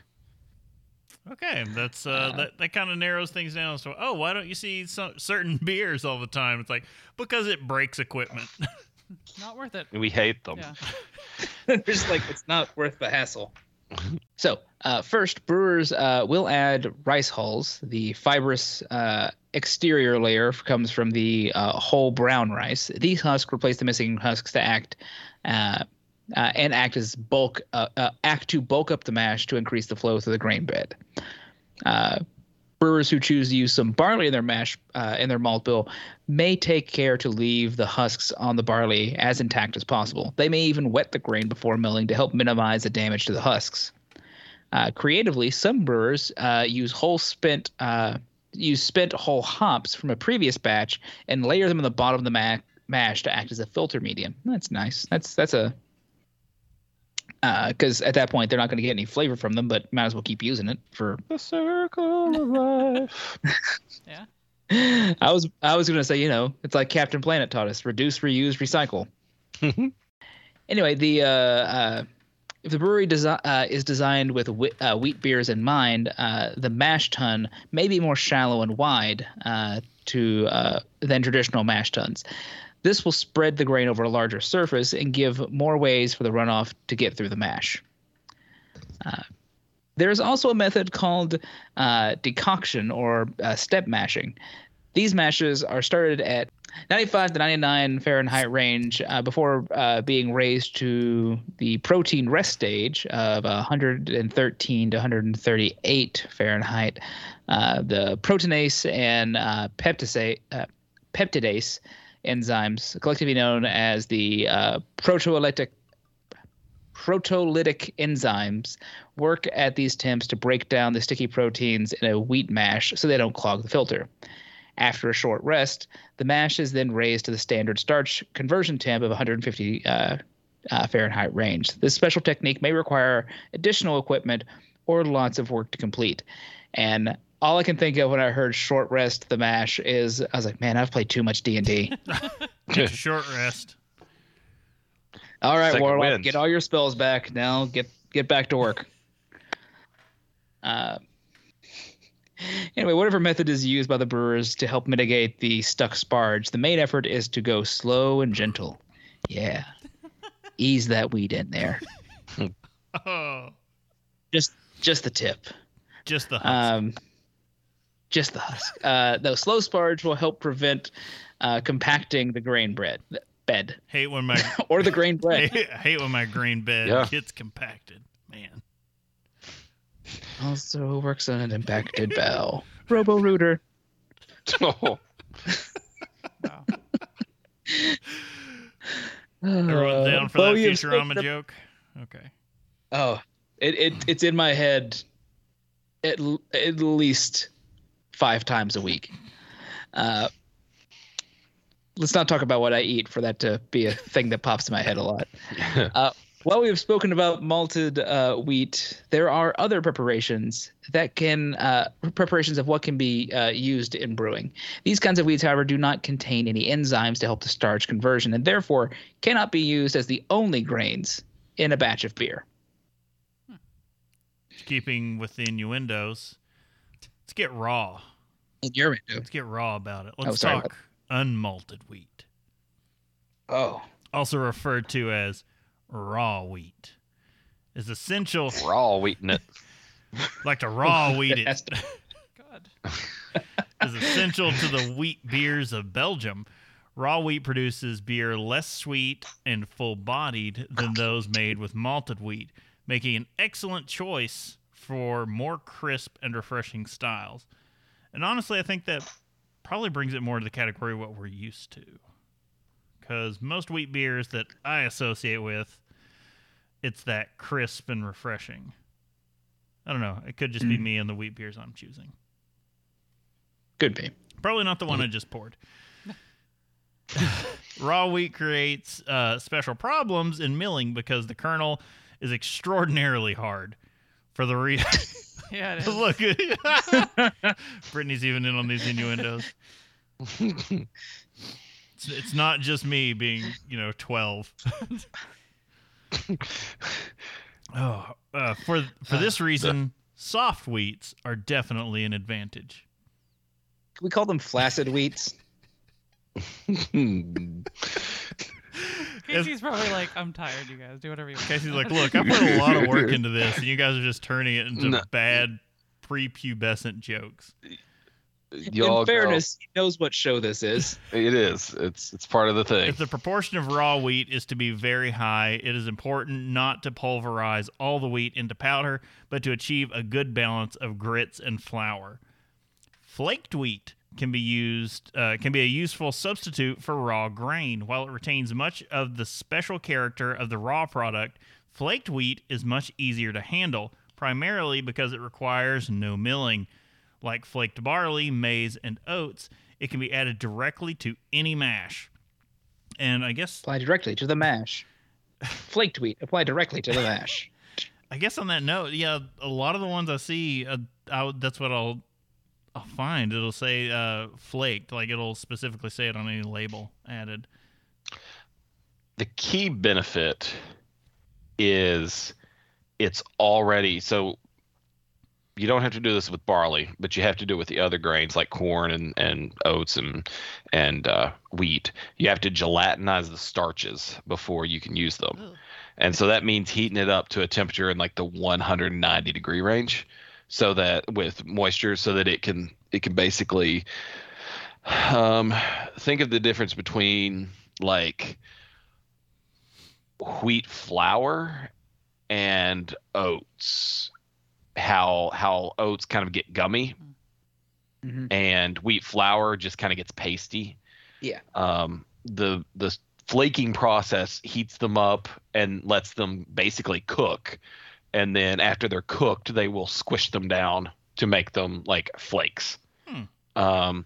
Okay, that's uh, that that kind of narrows things down. So, oh, why don't you see some, certain beers all the time? It's like because it breaks equipment. Not worth it. we hate them Yeah. just like it's not worth the hassle. So, uh, first, brewers uh, will add rice hulls. The fibrous uh, exterior layer comes from the uh, whole brown rice. These husks replace the missing husks to act uh, uh, and act as bulk act to bulk up the mash to increase the flow through the grain bed. Brewers who choose to use some barley in their mash uh, in their malt bill may take care to leave the husks on the barley as intact as possible. They may even wet the grain before milling to help minimize the damage to the husks. Uh, creatively, some brewers uh, use whole spent uh, use spent whole hops from a previous batch and layer them in the bottom of the ma- mash to act as a filter medium. That's nice. That's that's a because at that point they're not going to get any flavor from them, but might as well keep using it for the circle of life Yeah. I was I was gonna say, you know, it's like Captain Planet taught us: reduce, reuse, recycle. anyway, the uh, uh, if the brewery desi- uh, is designed with whe- uh, wheat beers in mind, uh, the mash tun may be more shallow and wide uh, to uh, than traditional mash tuns. This will spread the grain over a larger surface and give more ways for the runoff to get through the mash. Uh, there's also a method called uh, decoction or uh, step mashing. These mashes are started at 95 to 99 Fahrenheit range uh, before uh, being raised to the protein rest stage of 113 to 138 Fahrenheit. Uh, the proteinase and peptidase, peptidase enzymes, collectively known as the uh, proteolytic proteolytic enzymes, work at these temps to break down the sticky proteins in a wheat mash so they don't clog the filter. After a short rest, the mash is then raised to the standard starch conversion temp of 150 uh, uh, Fahrenheit range. This special technique may require additional equipment or lots of work to complete. And all I can think of when I heard short rest the mash is I was like, man, I've played too much D and D. Short rest. All right, Second Warlock, wind. get all your spells back. Now get get back to work. Uh, anyway, whatever method is used by the brewers to help mitigate the stuck sparge, the main effort is to go slow and gentle. Yeah, ease that weed in there. Oh, Just just the tip. just the husk. Um, just the husk. Uh, the slow sparge will help prevent uh, compacting the grain bread bed hate when my or the grain bread. hate, hate when my grain bed Yeah. gets compacted. Man, Also works on an impacted bell. Robo Rooter. Oh, Wow. everyone down for Uh, that Futurama spoken- joke? Okay. Oh, it, it it's in my head at, at least five times a week. Uh, let's not talk about what I eat for that to be a thing that pops in my head a lot. Uh, while we have spoken about malted uh, wheat, there are other preparations that can uh, preparations of what can be uh, used in brewing. These kinds of wheats, however, do not contain any enzymes to help the starch conversion, and therefore cannot be used as the only grains in a batch of beer. Keeping with the innuendos, let's get raw. In your window. Let's get raw about it. Let's Oh, sorry, talk unmalted wheat, Oh, also referred to as raw wheat, is essential. we're all eating it. Like to raw wheat it. That's- God. is essential to the wheat beers of Belgium. Raw wheat produces beer less sweet and full bodied than those made with malted wheat, making an excellent choice for more crisp and refreshing styles. And honestly, I think that probably brings it more to the category of what we're used to. Because most wheat beers that I associate with, it's that crisp and refreshing. I don't know. It could just be me and the wheat beers I'm choosing. could be. Probably not the one I just poured. Raw wheat creates uh, special problems in milling because the kernel is extraordinarily hard. For the re- Yeah, it is. look, Brittany's even in on these innuendos. It's, it's not just me being, you know, twelve. oh, uh, for for this reason, soft wheats are definitely an advantage. Can we call them flaccid wheats? Casey's probably like, I'm tired, you guys. Do whatever you want. Casey's like, look, I put a lot of work into this, and you guys are just turning it into No. bad prepubescent jokes. Y'all In fairness, he knows what show this is. it is. It's it's part of the thing. If the proportion of raw wheat is to be very high, it is important not to pulverize all the wheat into powder, but to achieve a good balance of grits and flour. Flaked wheat can be used uh, can be a useful substitute for raw grain. While it retains much of the special character of the raw product, flaked wheat is much easier to handle, primarily because it requires no milling. Like flaked barley, maize, and oats, it can be added directly to any mash. And I guess Apply directly to the mash. Flaked wheat. Apply directly to the mash. I guess on that note, yeah, a lot of the ones I see, uh, I, that's what I'll I'll find. It'll say uh, flaked, like it'll specifically say it on any label added. the key benefit is it's already so you don't have to do this with barley, but you have to do it with the other grains like corn and, and oats and and uh, wheat. You have to gelatinize the starches before you can use them, Ugh. and so that means heating it up to a temperature in like the 190 degree range, so that with moisture, so that it can it can basically um, think of the difference between like wheat flour and oats how how oats kind of get gummy Mhm. and wheat flour just kind of gets pasty Yeah. um the the flaking process heats them up and lets them basically cook and then after they're cooked they will squish them down to make them like flakes Hmm. um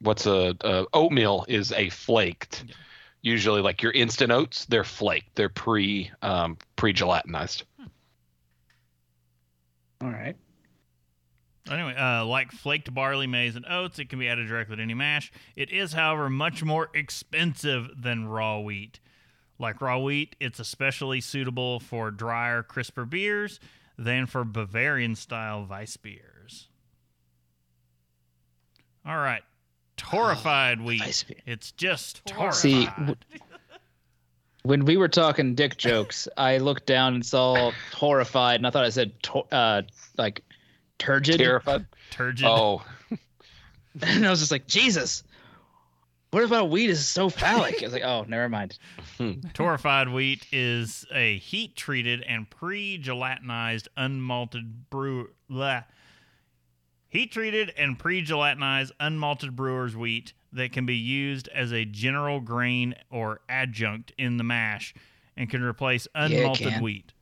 what's a, a oatmeal is a flaked Yeah. usually like your instant oats they're flaked they're pre um pre gelatinized All right. Anyway, uh, like flaked barley, maize, and oats, it can be added directly to any mash. It is, however, much more expensive than raw wheat. Like raw wheat, it's especially suitable for drier, crisper beers than for Bavarian style Weiss beers. All right. Torrefied wheat. It's just Torrefied. See, torrefied. When we were talking dick jokes, I looked down and saw horrified, and I thought I said to- uh, like turgid, terrified Turgid. oh and I was just like, Jesus, what about wheat is so phallic? It's like, oh, never mind. Hmm. Torrefied wheat is a heat treated and pre gelatinized unmalted brew. Bleh. Heat treated and pre gelatinized unmalted brewer's wheat that can be used as a general grain or adjunct in the mash and can replace it unmalted can. wheat.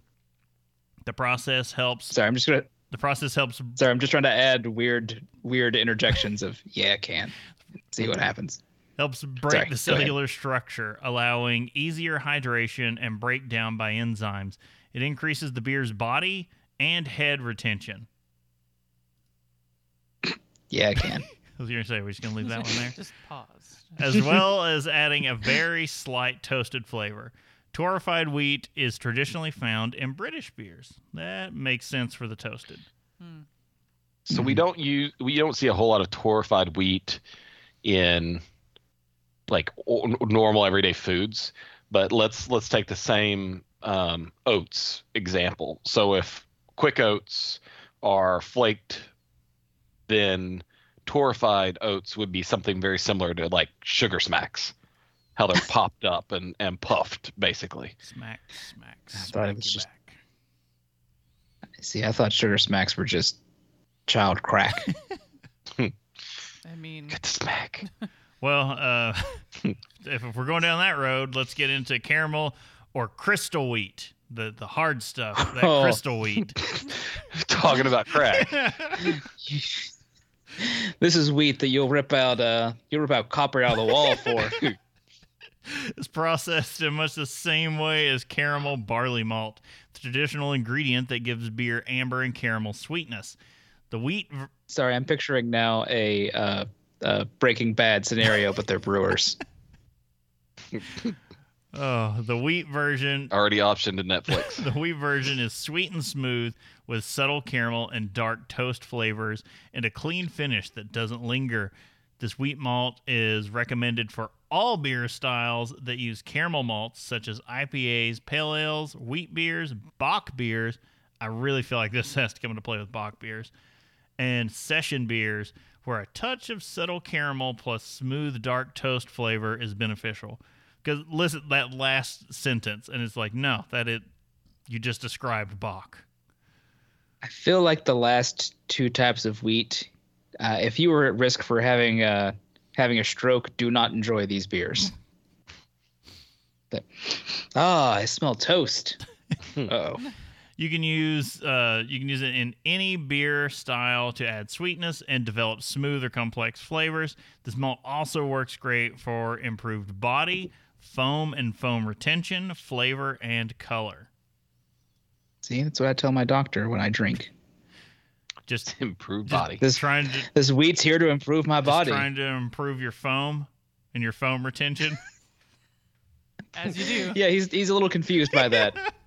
The process helps. Sorry, I'm just gonna. The process helps. Sorry, I'm just trying to add weird, weird interjections of yeah, can. See what happens. Helps break Sorry, the cellular structure, allowing easier hydration and breakdown by enzymes. It increases the beer's body and head retention. Yeah, I can. I was going to say, we're just going to leave that one there. Just pause. As well as adding a very slight toasted flavor. Torrefied wheat is traditionally found in British beers. That makes sense for the toasted. Hmm. So we don't use we don't see a whole lot of torrefied wheat in like o- normal everyday foods. But let's let's take the same um, oats example. So if quick oats are flaked, then torrefied oats would be something very similar to like sugar smacks, how they're popped up and and puffed basically. Smack, smack, I thought smack it was just- See, I thought sugar smacks were just child crack. I mean, Get the smack. Well, uh, if, if we're going down that road, let's get into caramel or crystal wheat, the the hard stuff, that Oh. crystal wheat. Talking about crack. this is wheat that you'll rip out. Uh, you'll rip out copper out of the wall for. It's processed in much the same way as caramel barley malt, the traditional ingredient that gives beer amber and caramel sweetness. The wheat, v- Sorry, I'm picturing now a uh, uh, Breaking Bad scenario, but they're brewers. oh, the wheat version, Already optioned to Netflix. the wheat version is sweet and smooth with subtle caramel and dark toast flavors and a clean finish that doesn't linger. This wheat malt is recommended for all beer styles that use caramel malts such as IPAs, pale ales, wheat beers, Bock beers. I really feel like this has to come into play with Bock beers and session beers where a touch of subtle caramel plus smooth dark toast flavor is beneficial. Because listen that last sentence, and it's like, no, that it you just described Bach. I feel like the last two types of wheat. Uh, if you were at risk for having uh, having a stroke, do not enjoy these beers. But- Ah, I smell toast. oh. You can use uh, you can use it in any beer style to add sweetness and develop smooth or complex flavors. This malt also works great for improved body, foam and foam retention, flavor, and color. See, that's what I tell my doctor when I drink. Just, Improved just body. This trying to this wheat's here to improve my just body. trying to improve your foam and your foam retention. as you do. Yeah, he's he's a little confused by that.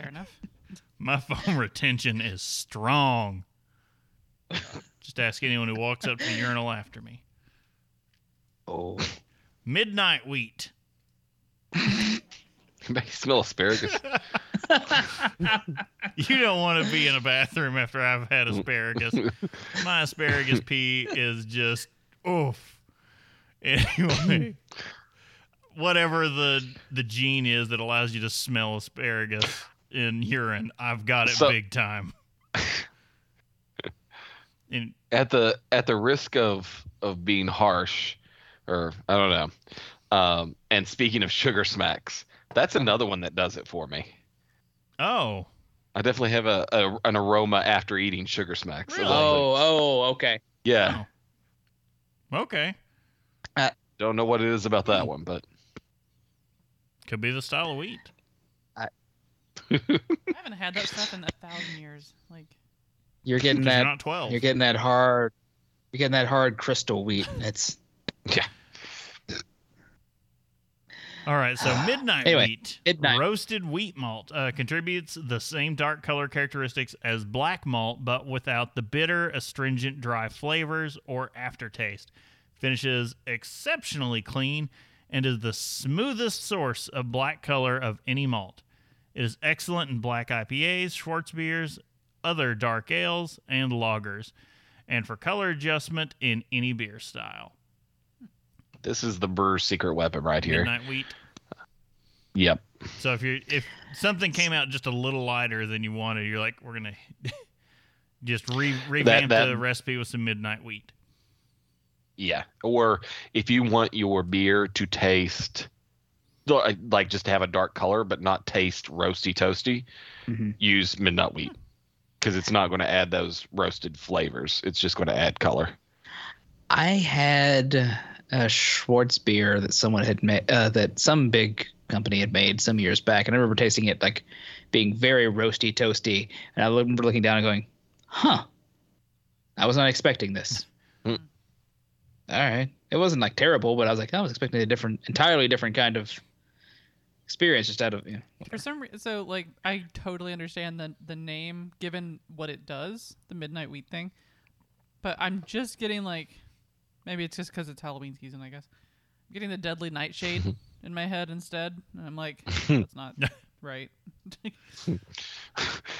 Fair enough. My foam retention is strong. Just ask anyone who walks up to the urinal after me. Oh. Midnight wheat. Make you smell asparagus. You don't want to be in a bathroom after I've had asparagus. My asparagus pee is just oof. Anyway, whatever the the gene is that allows you to smell asparagus in urine, I've got it So- big time. And at the at the risk of of being harsh, or I don't know. Um, and speaking of sugar smacks, that's another one that does it for me. oh, I definitely have a, a an aroma after eating sugar smacks. Really? Oh, oh, okay. yeah. okay, Don't know what it is about that one, but could be the style of wheat. I haven't had that stuff in a thousand years. Like, You're getting 'Cause that. you're not twelve. You're getting that hard. You're getting that hard crystal wheat. It's yeah. All right, so midnight Anyway, wheat, midnight. roasted wheat malt, uh, contributes the same dark color characteristics as black malt, but without the bitter, astringent, dry flavors or aftertaste. Finishes exceptionally clean and is the smoothest source of black color of any malt. It is excellent in black IPAs, Schwarz beers, other dark ales, and lagers, and for color adjustment in any beer style. This is the brewer's secret weapon right here. Midnight wheat. Yep. So if you're if something came out just a little lighter than you wanted, you're like, we're gonna just re- revamp that- the recipe with some midnight wheat. Yeah. Or if you want your beer to taste like like just to have a dark color but not taste roasty toasty, Mhm. use midnight wheat because it's not going to add those roasted flavors. It's just going to add color. I had a Schwarz beer that someone had made, uh, that some big company had made some years back, and I remember tasting it like being very roasty, toasty, and I remember looking down and going, "Huh, I was not expecting this." Hmm. All right, it wasn't like terrible, but I was like, I was expecting a different, entirely different kind of experience, just out of you know, for some reason, so like, I totally understand the the name given what it does, the midnight wheat thing. But I'm just getting like, maybe it's just because it's Halloween season, I guess. I'm getting the deadly nightshade in my head instead, and I'm like, that's not right.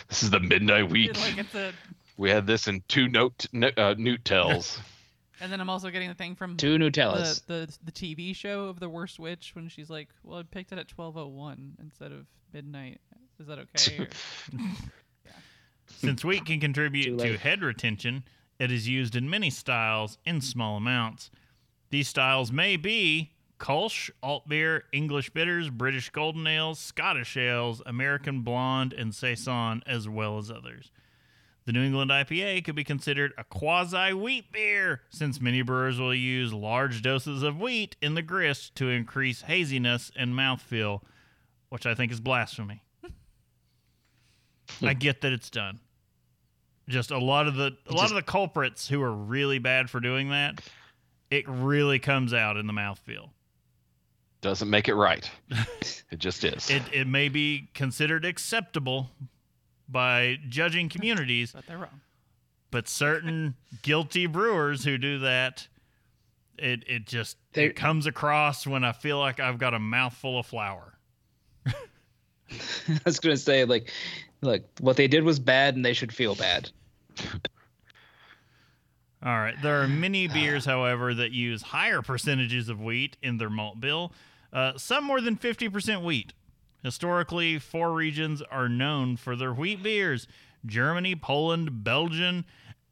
This is the midnight wheat. like it's a, We had this in two note no- uh, newt tells. And then I'm also getting the thing from two the, Nutellas. the the TV show of the worst witch when she's like, "Well, I picked it at 12:01 instead of midnight. Is that okay?" Or, Since wheat can contribute to head retention, it is used in many styles in small amounts. These styles may be Kolsch, alt beer, English bitters, British golden ales, Scottish ales, American blonde, and saison, as well as others. The New England IPA could be considered a quasi wheat beer, since many brewers will use large doses of wheat in the grist to increase haziness and mouthfeel, which I think is blasphemy. Hmm. I get that it's done. Just a lot of the a lot of the culprits who are really bad for doing that, it really comes out in the mouthfeel. Doesn't make it right. It just is. It it may be considered acceptable by judging communities, but they're wrong. but certain guilty brewers who do that, it it just They- it comes across when I feel like I've got a mouthful of flour. I was gonna say like, look, what they did was bad, and they should feel bad. All right. There are many beers, however, that use higher percentages of wheat in their malt bill, uh, some more than 50% wheat. Historically, four regions are known for their wheat beers Germany, Poland, Belgium,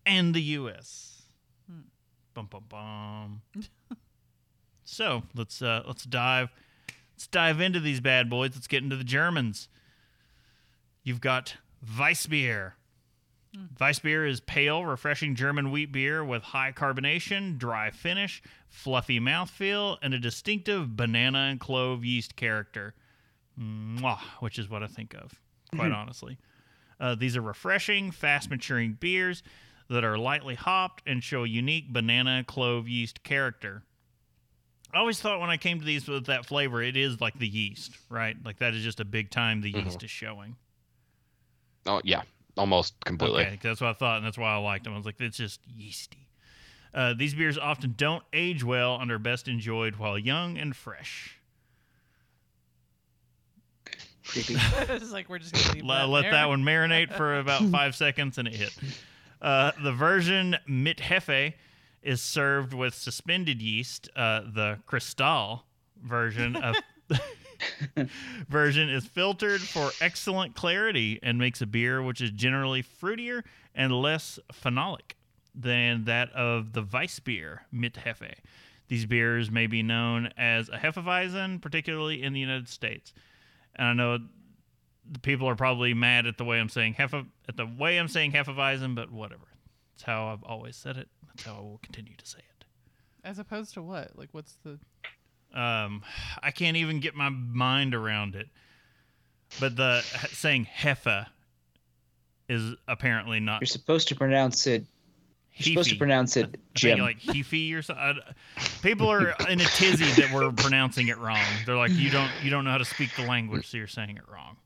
and the U.S. Bum, bum, bum. so let's uh, let's dive let's dive into these bad boys. Let's get into the Germans. You've got Weissbier. Weissbier is pale, refreshing German wheat beer with high carbonation, dry finish, fluffy mouthfeel, and a distinctive banana and clove yeast character. Mwah, which is what I think of, quite honestly. Uh, these are refreshing, fast maturing beers that are lightly hopped and show a unique banana clove yeast character. I always thought when I came to these with that flavor, it is like the yeast, right? Like that is just a big time the yeast is showing. Oh yeah, almost completely. Okay, that's what I thought, and that's why I liked them. I was like, it's just yeasty. Uh, these beers often don't age well and are best enjoyed while young and fresh. Creepy. it's like we're just gonna leave Let, that let that one marinate for about five seconds, and it hit. Uh, the version mit Hefe is served with suspended yeast. Uh, the Kristall version of version is filtered for excellent clarity and makes a beer which is generally fruitier and less phenolic than that of the Weissbier mit Hefe. These beers may be known as a Hefeweizen, particularly in the United States. And I know the people are probably mad at the way I'm saying Hefe, at the way I'm saying half of Hefeweizen, but whatever. That's how I've always said it. That's how I will continue to say it. As opposed to what? Like, what's the? Um, I can't even get my mind around it. But the saying Hefe is apparently not You're supposed to pronounce it. You're supposed to pronounce it Jim. like Hefe or something. People are in a tizzy that we're pronouncing it wrong. They're like, you don't, you don't know how to speak the language, so you're saying it wrong.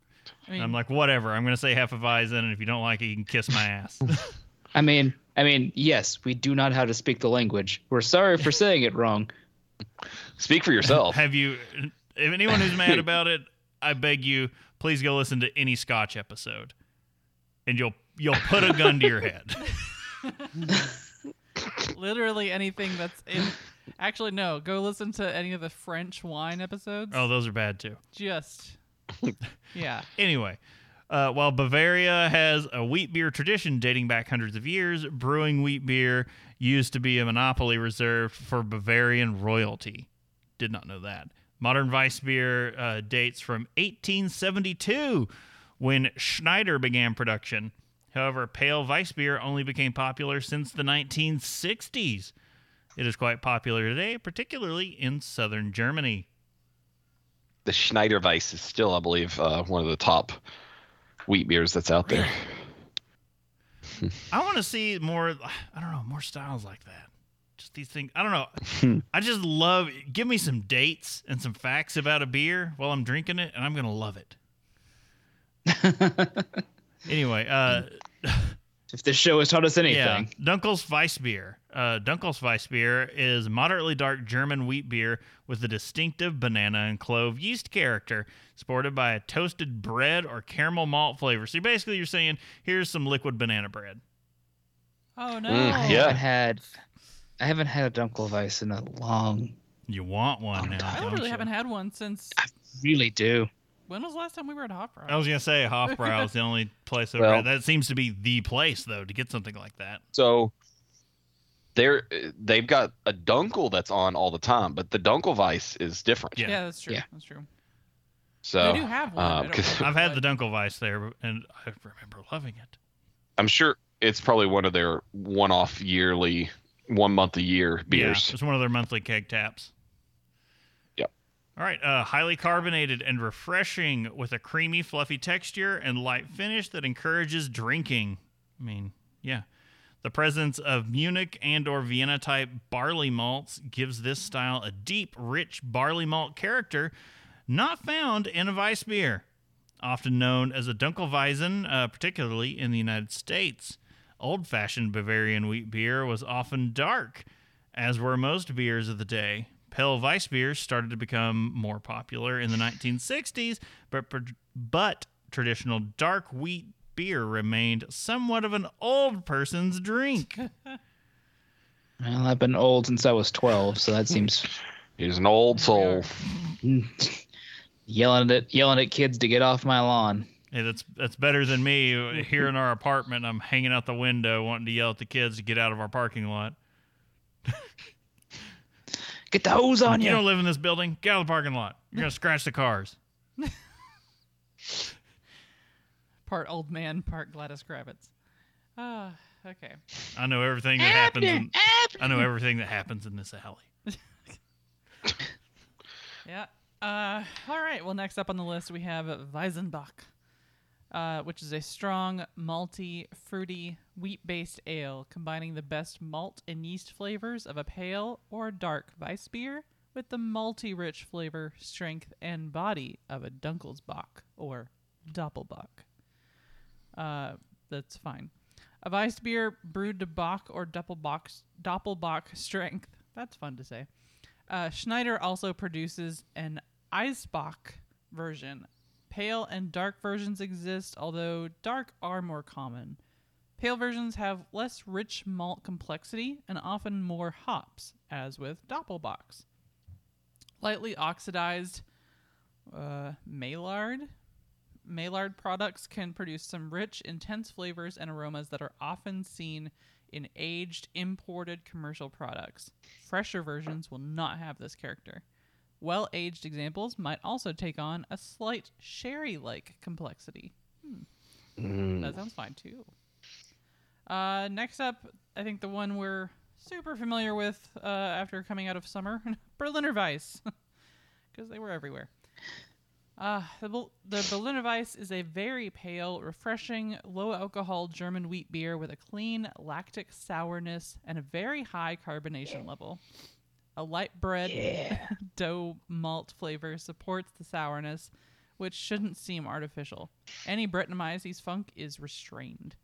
I mean, I'm like, whatever. I'm gonna say half of Hefeweizen, and if you don't like it, you can kiss my ass. I mean, I mean, yes, we do not how to speak the language. We're sorry for saying it wrong. Speak for yourself. Have you? If anyone who's mad about it, I beg you, please go listen to any Scotch episode, and you'll you'll put a gun to your head. literally anything that's in. Actually, no. Go listen to any of the French wine episodes. Oh, those are bad too. Just. Yeah. Anyway, uh, while Bavaria has a wheat beer tradition dating back hundreds of years, brewing wheat beer used to be a monopoly reserved for Bavarian royalty. Did not know that. Modern Weiss beer uh, dates from 1872 when Schneider began production. However, pale Weiss beer only became popular since the 1960s. It is quite popular today, particularly in southern Germany. the Schneider Weiss is still, I believe, uh, one of the top wheat beers that's out there. I want to see more. I don't know more styles like that. Just these things. I don't know. I just love. Give me some dates and some facts about a beer while I'm drinking it, and I'm gonna love it. anyway, uh, If this show has taught us yeah, anything, Dunkles Weissbier. Uh, Dunkles Weissbier is moderately dark German wheat beer with a distinctive banana and clove yeast character, supported by a toasted bread or caramel malt flavor. So basically, you're saying here's some liquid banana bread. Oh no. Mm, I haven't had, I haven't had a Dunkelweiss in a long. You want one now? I don't literally you? haven't had one since. I really do. When was the last time we were at Hopper? I was gonna say Hofbrau is the only place over Well- there. That seems to be the place though to get something like that. So they're they've got a Dunkel that's on all the time, but the Dunkel Weiss is different. Yeah. yeah. that's true. Yeah. That's true. So they do have one. Um, know, I've had the dunkel Dunkelweiss there, and I remember loving it. I'm sure it's probably one of their one-off yearly, one month a year beers. Yeah, it's one of their monthly keg taps. All right, uh, highly carbonated and refreshing with a creamy, fluffy texture and light finish that encourages drinking. I mean, yeah. The presence of Munich and or Vienna type barley malts gives this style a deep, rich barley malt character not found in a Weiss beer. Often known as a Dunkelweizen, uh, particularly in the United States. Old fashioned Bavarian wheat beer was often dark, as were most beers of the day. Pale Weiss beers started to become more popular in the 1960s, but, but traditional dark wheat beer remained somewhat of an old person's drink. Well, I've been old since I was 12, so that seems He's an old soul. yelling at yelling at kids to get off my lawn. Hey, that's that's better than me here in our apartment. I'm hanging out the window, wanting to yell at the kids to get out of our parking lot. Get the hose on You you. don't live in this building. Get out of the parking lot. You're gonna scratch the cars. part old man, part Gladys Kravitz. Ah, okay. I know everything that happens. In, I know everything that happens in this alley. Yeah. Uh, all right. Well, next up on the list we have Weizenbock, uh, which is a strong, malty, fruity, wheat-based ale combining the best malt and yeast flavors of a pale or dark Weiss beer with the malty, rich flavor, strength, and body of a Dunkelsbach or Doppelbock. Uh, that's fine. A Weiss beer brewed to Bock or Doppelbock strength. That's fun to say. Uh, Schneider also produces an Eisbock version. Pale and dark versions exist, although dark are more common. Pale versions have less rich malt complexity and often more hops, as with Doppelbocks. Lightly oxidized uh, Maillard. Maillard products can produce some rich, intense flavors and aromas that are often seen in aged, imported commercial products. Fresher versions will not have this character. Well aged examples might also take on a slight sherry like complexity. Mm. That sounds fine too. Uh, next up, I think the one we're super familiar with uh, after coming out of summer Berliner Weiss, because they were everywhere. Uh, the, Bel- the Berliner Weiss is a very pale, refreshing, low alcohol German wheat beer with a clean lactic sourness and a very high carbonation level. A light bread Yeah. dough malt flavor supports the sourness, which shouldn't seem artificial. Any Brettanomyces funk is restrained,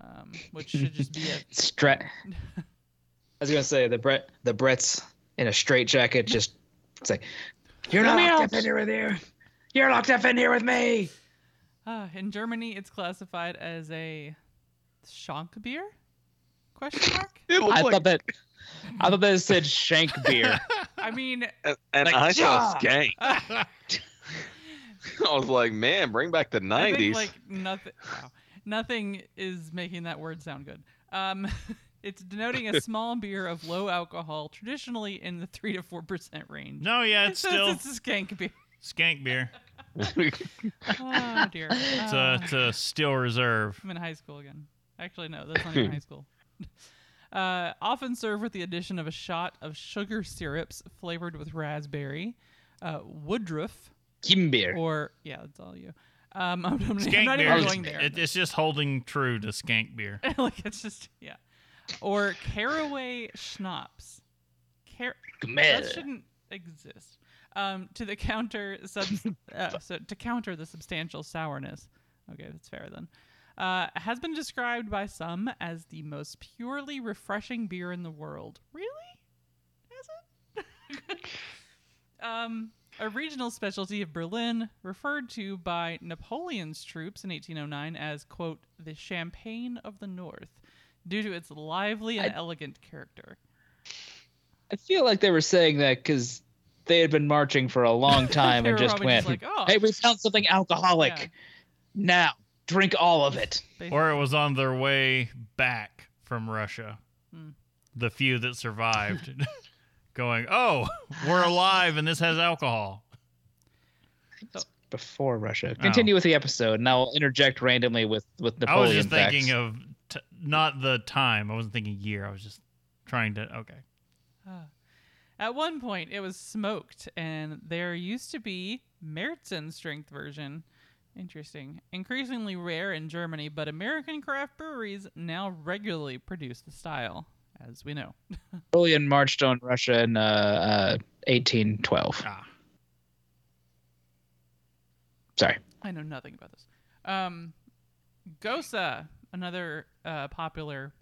um, which should just be a Stra- I was gonna say the Brett the Brett's in a straight jacket just say You're me locked out." up in here with you. You're locked up in here with me. Uh, in Germany, it's classified as a Schank beer? Question mark. It looked I like thought that I thought that it said shank beer. I mean, and, and Like, I saw yeah. skank. I was like, man, bring back the nineties. like nothing. Wow, nothing is making that word sound good. Um, it's denoting a small beer of low alcohol, traditionally in the three to four percent range. No, yeah, it's So still it's a skank beer. skank beer. Oh dear. It's a, Uh, it's a still reserve. I'm in high school again. Actually, no, that's not even high school. Uh, often served with the addition of a shot of sugar syrups flavored with raspberry, uh, woodruff, Kimbeer. or yeah, that's all you. Um, I'm, I'm, I'm Skank not beer. even going there. It, it's just holding true to skank beer. like it's just yeah, or caraway schnapps. Car- that shouldn't exist. Um, to the counter sub- uh, so to counter the substantial sourness. Okay, that's fair then. Uh, has been described by some as the most purely refreshing beer in the world. Really? Is it? um, a regional specialty of Berlin, referred to by Napoleon's troops in 1809 as quote the champagne of the north, due to its lively and I- elegant character. I feel like they were saying that because they had been marching for a long time and just went, just like, oh, "Hey, we found something alcoholic. Yeah. Now drink all of it." Or it was on their way back from Russia. Hmm. The few that survived. Going, oh, we're alive and this has alcohol. Before Russia. Oh. Continue with the episode, and I'll interject randomly with with Napoleon I was just facts. thinking of t- not the time. I wasn't thinking year. I was just trying to. Okay. Ah. At one point, it was smoked, and there used to be Märzen strength version. Interesting. Increasingly rare in Germany, but American craft breweries now regularly produce the style, as we know. Napoleon marched on Russia in uh, uh, 1812. Ah. Sorry. I know nothing about this. Um, Gose, another uh, popular.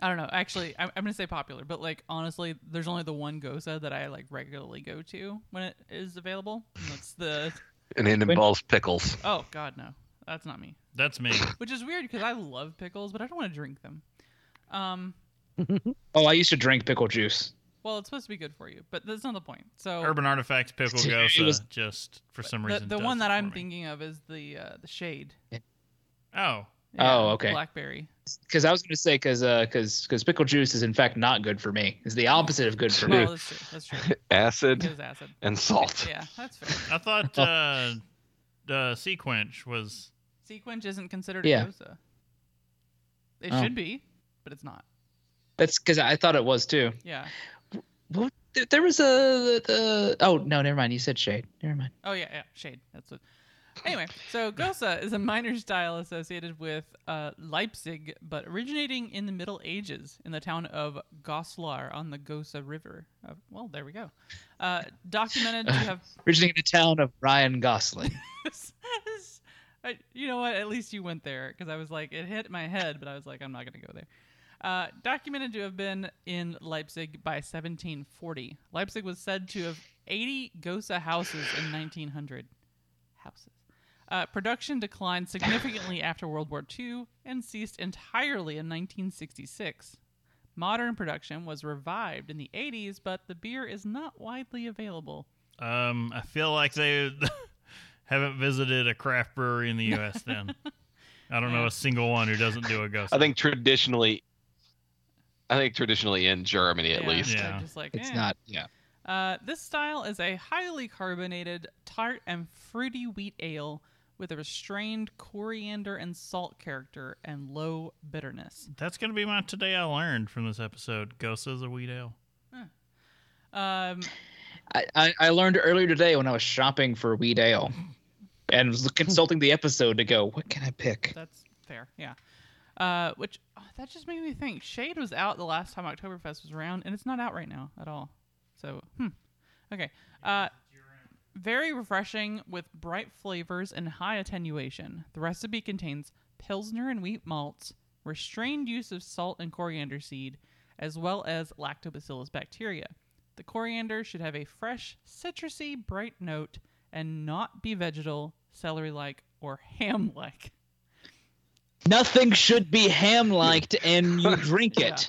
I don't know. Actually, I'm, I'm gonna say popular, but like honestly, there's only the one Gose that I like regularly go to when it is available. And that's the. And it involves pickles. Oh God, no, that's not me. That's me. Which is weird because I love pickles, but I don't want to drink them. Um, Oh, I used to drink pickle juice. well, it's supposed to be good for you, but that's not the point. So Urban Artifacts Pickle It Gose was- just for some the, reason. the does one that I'm me. thinking of is the uh, the shade. Oh, Oh, okay. Blackberry. Because I was going to say, because because because pickle juice is in fact not good for me. It's the opposite of good for Well, me. that's true. That's true. Acid It is acid. and salt. Yeah, that's fair. I thought uh, uh, SeaQuench was. SeaQuench isn't considered Yeah. a Gose. It Oh. should be, but it's not. That's because I thought it was too. Yeah. What? There- There was a the. Oh no, never mind. You said shade. Never mind. Oh yeah, yeah. Shade. That's it. Anyway, so Gose is a minor style associated with uh, Leipzig, but originating in the Middle Ages in the town of Goslar on the Gose River. Uh, well, there we go. Uh, documented to have Originating in the town of Ryan Gosling. I, you know what? At least you went there because I was like, it hit my head, but I was like, I'm not going to go there. Uh, documented to have been in Leipzig by 1740. Leipzig was said to have 80 Gose houses in 1900. Houses. Uh, production declined significantly after World War II and ceased entirely in 1966. Modern production was revived in the 80s, but the beer is not widely available. Um, I feel like they haven't visited a craft brewery in the U.S. Then I don't know a single one who doesn't do a ghost. I think traditionally, I think traditionally in Germany at Yeah, least. Yeah. just like, It's eh. not. Yeah. Uh, this style is a highly carbonated, tart, and fruity wheat ale with a restrained coriander and salt character and low bitterness. That's gonna be my today I learned from this episode. Ghost is a wheat ale. Um, I, I, I learned earlier today when I was shopping for wheat ale and was consulting the episode to go, what can I pick? that's fair, yeah. Uh, which oh, that just made me think. Shade was out the last time Oktoberfest was around, and it's not out right now at all. So, hmm. Okay. Uh, very refreshing with bright flavors and high attenuation. The recipe contains pilsner and wheat malts, restrained use of salt and coriander seed, as well as lactobacillus bacteria. The coriander should have a fresh, citrusy, bright note and not be vegetal, celery like, or ham like. Nothing should be ham liked and you drink it.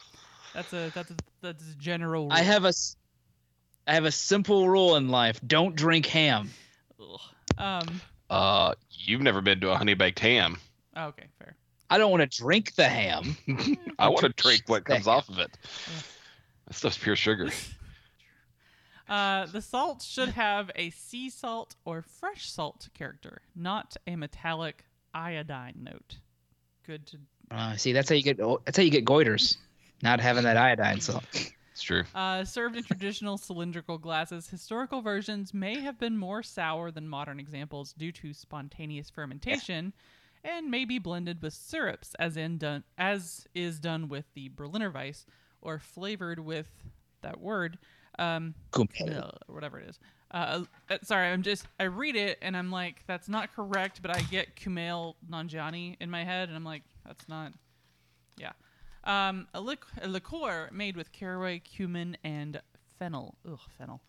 That's a that's a that's a general. I have a I have a simple rule in life. Don't drink ham. Ugh. Um. Uh, you've never been to a honey baked ham. Okay. Fair. I don't want to drink the ham. I want to drink what comes off of it. That stuff's pure sugar. Uh, the salt should have a sea salt or fresh salt character, not a metallic iodine note. Good to. Uh, see, that's how you get that's how you get goiters. Not having that iodine salt. It's true. Uh, served in traditional cylindrical glasses, historical versions may have been more sour than modern examples due to spontaneous fermentation, and may be blended with syrups, as in done as is done with the Berliner Weiss, or flavored with that word. Um, uh, whatever it is. Uh, uh, sorry, I'm just I read it and I'm like that's not correct, but I get Kumail Nanjiani in my head and I'm like that's not. Yeah, um, a, lic- a liqueur made with caraway, cumin, and fennel. Ugh, fennel.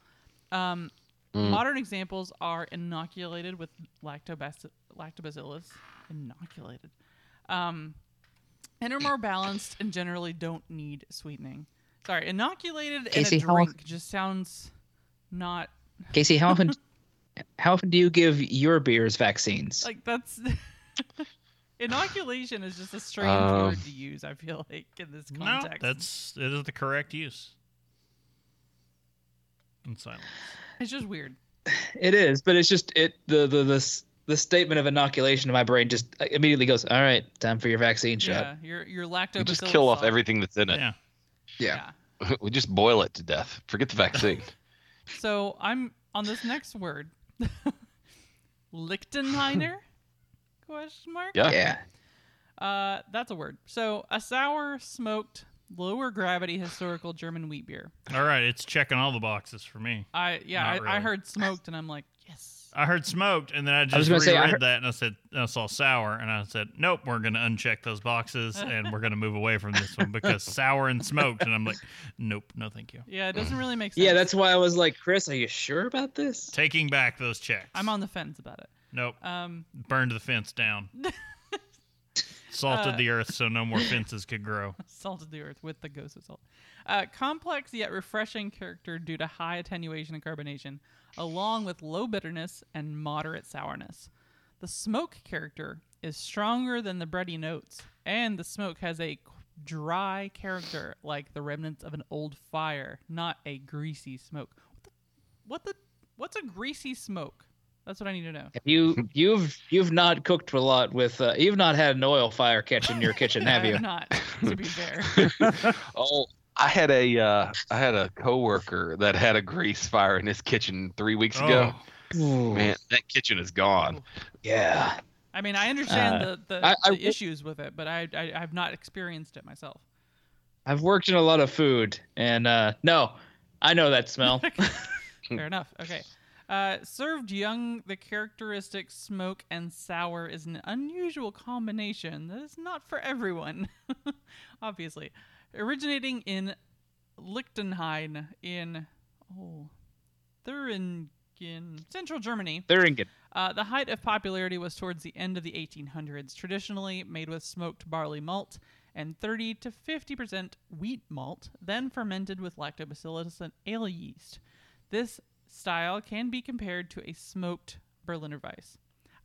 Um, Modern examples are inoculated with lactobacillus. lactobacillus inoculated. Um, and are more balanced and generally don't need sweetening. Sorry, inoculated in Casey, a how drink just sounds not Casey, how often how often do you give your beers vaccines? like that's inoculation is just a strange Um, word to use. I feel like in this context, No, context, that's it is the correct use. In silence. it's just weird. It is, but it's just it the the the, the statement of inoculation in my brain just immediately goes, "All right, time for your vaccine shot." Yeah, your your lactobacillus. We just kill off salt. everything that's in it. Yeah. Yeah. we just boil it to death. Forget the vaccine. So I'm on this next word. Lichtenhainer? Question mark. Yeah. Yeah. Uh, that's a word. So a sour, smoked, lower gravity historical German wheat beer. All right, it's checking all the boxes for me. I yeah, I, Not I heard smoked and I'm like yes. I heard smoked, and then I just was gonna reread say, I heard- that, and I said I saw sour, and I said, nope, we're gonna uncheck those boxes, and we're gonna move away from this one because sour and smoked, and I'm like, nope, no, thank you. Yeah, it doesn't really make sense. Yeah, that's why I was like, Chris, are you sure about this? Taking back those checks. I'm on the fence about it. Nope, Um, burned the fence down. Salted Uh, the earth so no more fences could grow. salted the earth with the ghost of salt. Uh, complex yet refreshing character due to high attenuation and carbonation, along with low bitterness and moderate sourness. The smoke character is stronger than the bready notes, and the smoke has a dry character like the remnants of an old fire, not a greasy smoke. What the? What the what's a greasy smoke? That's what I need to know. Have you you've you've not cooked a lot with uh, you've not had an oil fire catch in your kitchen, have I you? Not to be fair. oh, I had a uh, I had a coworker that had a grease fire in his kitchen three weeks ago. Oh, Ooh, Man, that kitchen is gone. yeah. I mean, I understand Uh, the, the, I- I the w- issues with it, but I, I I've not experienced it myself. I've worked in a lot of food, and uh, no, I know that smell. Fair enough. Okay. Uh, served young, the characteristic smoke and sour is an unusual combination that is not for everyone. Obviously, originating in Liechtenstein in oh, Thuringen, central Germany. Thuringen. Uh, the height of popularity was towards the end of the 1800s, traditionally made with smoked barley malt and 30 to 50% wheat malt, then fermented with lactobacillus and ale yeast. This style can be compared to a smoked Berliner Weiss.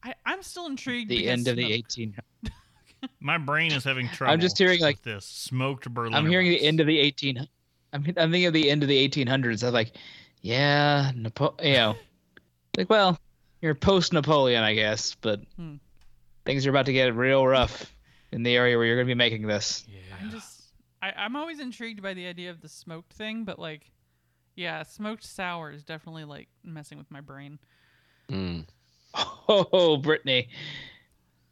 I, I'm still intrigued. The end of the smoke- 18. My brain is having trouble. I'm just hearing, like- this smoked Berliner. I'm hearing the end of the 18. I'm I'm thinking of the end of the 1800s. I'm like, yeah, Napo- you know, like well, you're post Napoleon, I guess, but Hmm. things are about to get real rough in the area where you're going to be making this. Yeah. I'm just I, I'm always intrigued by the idea of the smoked thing, but like yeah, smoked sour is definitely like messing with my brain. Mm. Oh, Brittany,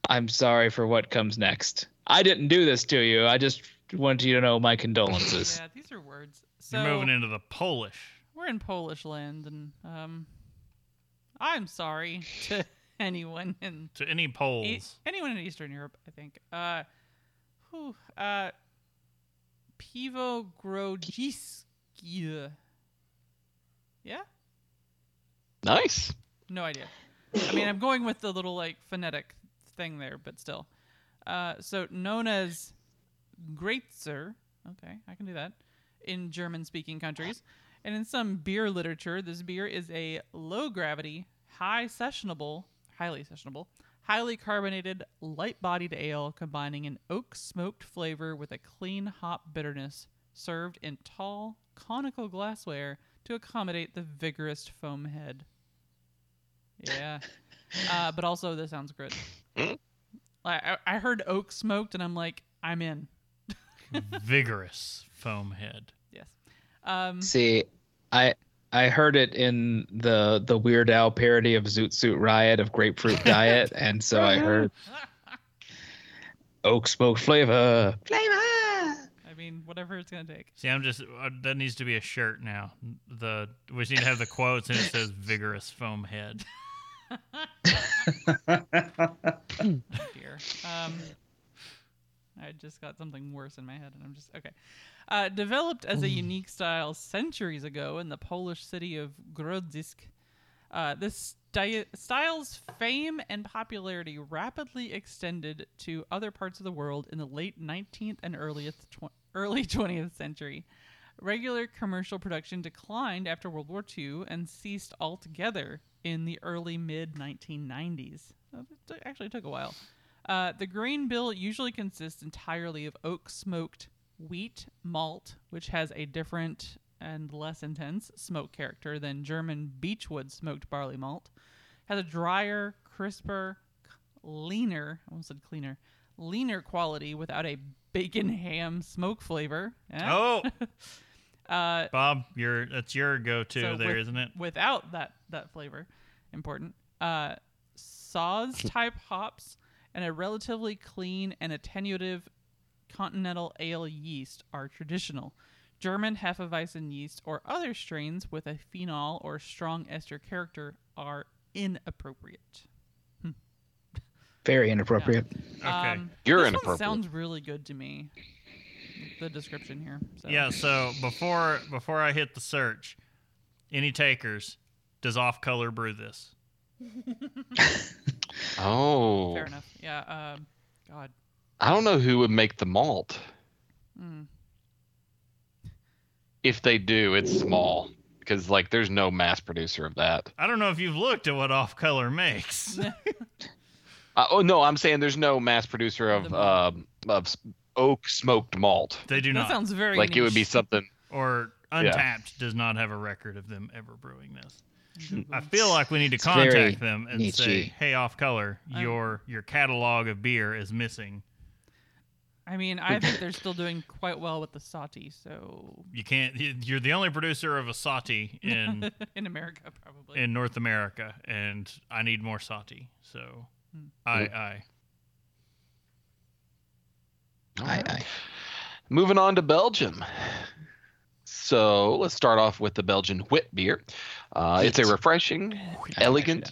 I'm sorry for what comes next. I didn't do this to you. I just want you to know my condolences. Yeah, these are words. So You're moving into the Polish. we're in Polish land and um I'm sorry to anyone in To any E- Poles. anyone in Eastern Europe, I think. Uh, whew, uh, Piwo Grodziskie. Yeah? Nice. No idea. I mean, I'm going with the little, like, phonetic thing there, but still. Uh, so, known as Grätzer. Okay, I can do that. In German speaking countries. And in some beer literature, this beer is a low gravity, high sessionable, highly sessionable, highly carbonated, light bodied ale combining an oak smoked flavor with a clean hop bitterness, served in tall, conical glassware to accommodate the vigorous foam head. Yeah. uh, but also, this sounds good. Mm. I, I I heard oak smoked, and I'm like, I'm in. Vigorous foam head. Yes. Um, See, I I heard it in the the Weird Al parody of Zoot Suit Riot of Grapefruit Diet, and so I heard oak smoke flavor. Flavor. I mean, whatever it's gonna take. See, I'm just uh, that needs to be a shirt now. The we need to have the quotes and it says vigorous foam head. Dear. Um, I just got something worse in my head, and I'm just okay. Uh, developed as a unique style centuries ago in the Polish city of Grodzisk, uh, this sti- style's fame and popularity rapidly extended to other parts of the world in the late 19th and earliest tw- early 20th century. Regular commercial production declined after World War II and ceased altogether in the early mid 1990s. Uh, It actually took a while. Uh, the grain bill usually consists entirely of oak smoked wheat malt, which has a different and less intense smoke character than German beechwood smoked barley malt. Has a drier, crisper, leaner, I almost said cleaner, leaner quality without a bacon ham smoke flavor. Yeah. Oh, Uh, Bob, your that's your go-to so there, with- not it? Without that that flavor, important. Uh, Saaz type hops and a relatively clean and attenuative continental ale yeast are traditional. German Hefeweizen yeast or other strains with a phenol or strong ester character are inappropriate. Very inappropriate. Okay. Um, You're this one inappropriate. sounds really good to me. The description here. So. Yeah. So before before I hit the search, any takers? Does off color brew this? Oh. Fair enough. Yeah. Um, God. I don't know who would make the malt. Mm. If they do, it's small because like there's no mass producer of that. I don't know if you've looked at what off color makes. Uh, oh no, I'm saying there's no mass producer of The um of oak smoked malt. they do That not. sounds very Like it would be something. or Untappd does not have a record of them ever brewing this. I feel like we need to It's contact them and say, niche-y. "Hey, off color, I'm- your your catalog of beer is missing. I mean, I think they're still doing quite well with the Sahti, so You can't. You're the only producer of a sahti in in America probably. in North America, and I need more sahti. So, Hmm. I I Aye, aye. Moving on to Belgium. so let's start off with the Belgian wit beer. Uh, it's a refreshing, I elegant,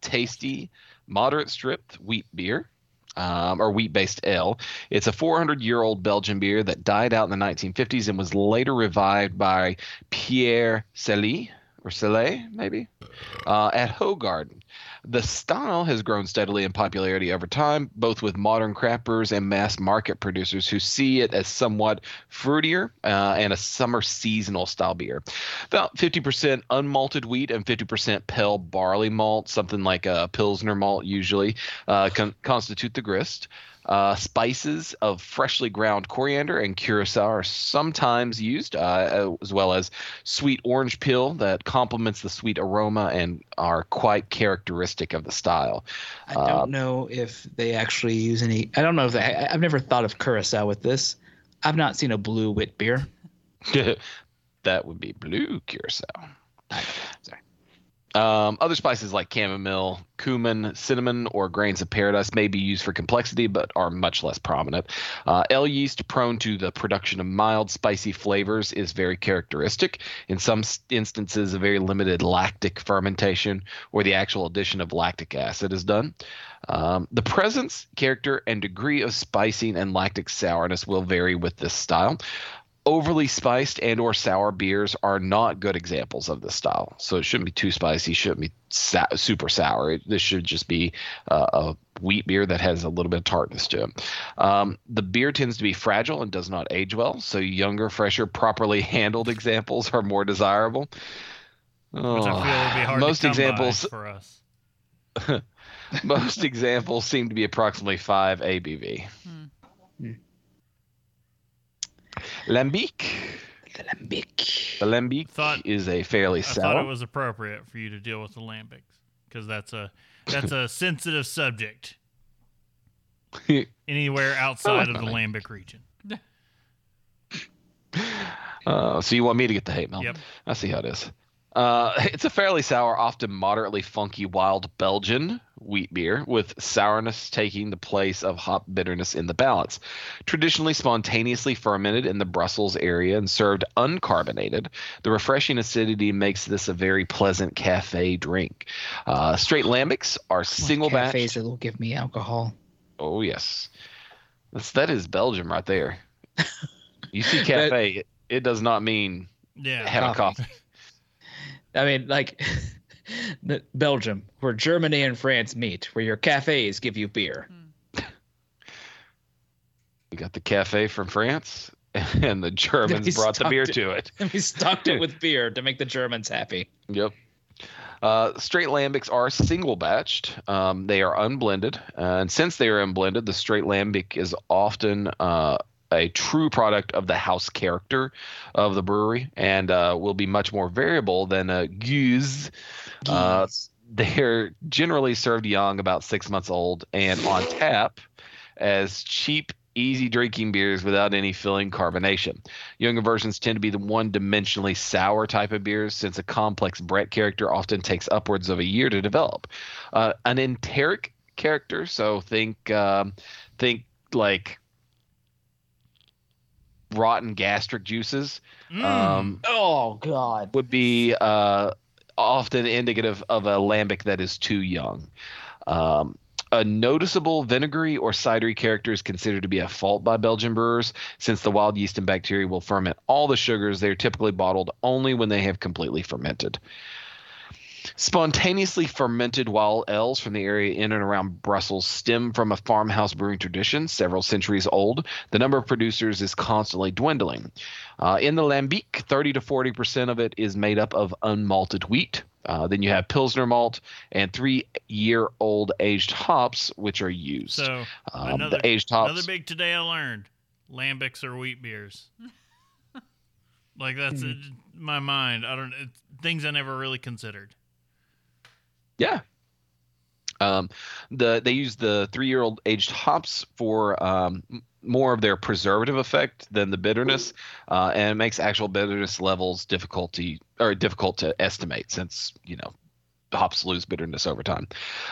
tasty, moderate stripped wheat beer. Um, or wheat based ale. It's a 400 year old Belgian beer that died out in the 1950s and was later revived by Pierre Cely, or Cele, maybe, uh, at Hoegaarden. The style has grown steadily in popularity over time, both with modern crappers and mass market producers who see it as somewhat fruitier uh, and a summer seasonal style beer. About 50% unmalted wheat and 50% pale barley malt, something like a Pilsner malt usually, uh, con- constitute the grist. Uh, spices of freshly ground coriander and curacao are sometimes used, uh, as well as sweet orange peel that complements the sweet aroma and are quite characteristic of the style. I don't know if they actually use any. I don't know if they. I, I've never thought of curacao with this. I've not seen a blue wit beer. that would be blue curacao. Sorry. Um, other spices like chamomile, cumin, cinnamon, or grains of paradise may be used for complexity, but are much less prominent. Uh, Ale yeast, prone to the production of mild, spicy flavors, is very characteristic. In some instances, a very limited lactic fermentation or the actual addition of lactic acid is done. Um, the presence, character, and degree of spicing and lactic sourness will vary with this style overly spiced and or sour beers are not good examples of this style. So it shouldn't be too spicy, shouldn't be sa- super sour. It, this should just be uh, a wheat beer that has a little bit of tartness to it. Um, the beer tends to be fragile and does not age well, so younger, fresher, properly handled examples are more desirable. Which I feel would be hard most to examples for us. most examples seem to be approximately 5 ABV. Hmm. Lambic. The lambic. The Lambic Thought- is a fairly I sour. thought it was appropriate for you to deal with the lambics because that's a that's a sensitive subject anywhere outside of the funny. lambic region. Uh, so you want me to get the hate mail? Yep. I see how it is. Uh, it's a fairly sour, often moderately funky wild Belgian wheat beer, with sourness taking the place of hop bitterness in the balance. Traditionally spontaneously fermented in the Brussels area and served uncarbonated, the refreshing acidity makes this a very pleasant cafe drink. Uh, straight lambics are single batch. cafes that will give me alcohol. Oh yes, That's, that is Belgium right there. You see That- cafe, it, it does not mean Yeah. have a Coffee. Coffee. I mean, like Belgium, where Germany and France meet, where your cafes give you beer. You got the cafe from France, and the Germans brought the beer it. to it. And we stocked it with beer to make the Germans happy. Yep. Uh, straight lambics are single batched. Um, they are unblended, uh, and since they are unblended, the straight lambic is often uh, a true product of the house character of the brewery, and uh, will be much more variable than a gueuze. Uh, they're generally served young, about six months old, and on tap as cheap, easy drinking beers without any filling carbonation. Younger versions tend to be the one dimensionally sour type of beers, since a complex Brett character often takes upwards of a year to develop. Uh, an enteric character, so think um, think like rotten gastric juices. Mm. Um, Oh God. would be uh, often indicative of a lambic that is too young. Um, a noticeable vinegary or cidery character is considered to be a fault by Belgian brewers, since the wild yeast and bacteria will ferment all the sugars. They're typically bottled only when they have completely fermented. Spontaneously fermented wild ales from the area in and around Brussels stem from a farmhouse brewing tradition several centuries old. The number of producers is constantly dwindling. Uh, in the Lambic, 30 to 40 percent of it is made up of unmalted wheat. Uh, then you have Pilsner malt and three-year-old aged hops, which are used. So um, another, the aged hops. another big today I learned: lambics are wheat beers. like that's Hmm. in my mind. I don't. It's things I never really considered. Yeah. Um, the they use the three year old aged hops for um, more of their preservative effect than the bitterness, uh, and it makes actual bitterness levels difficulty or difficult to estimate since you know hops lose bitterness over time.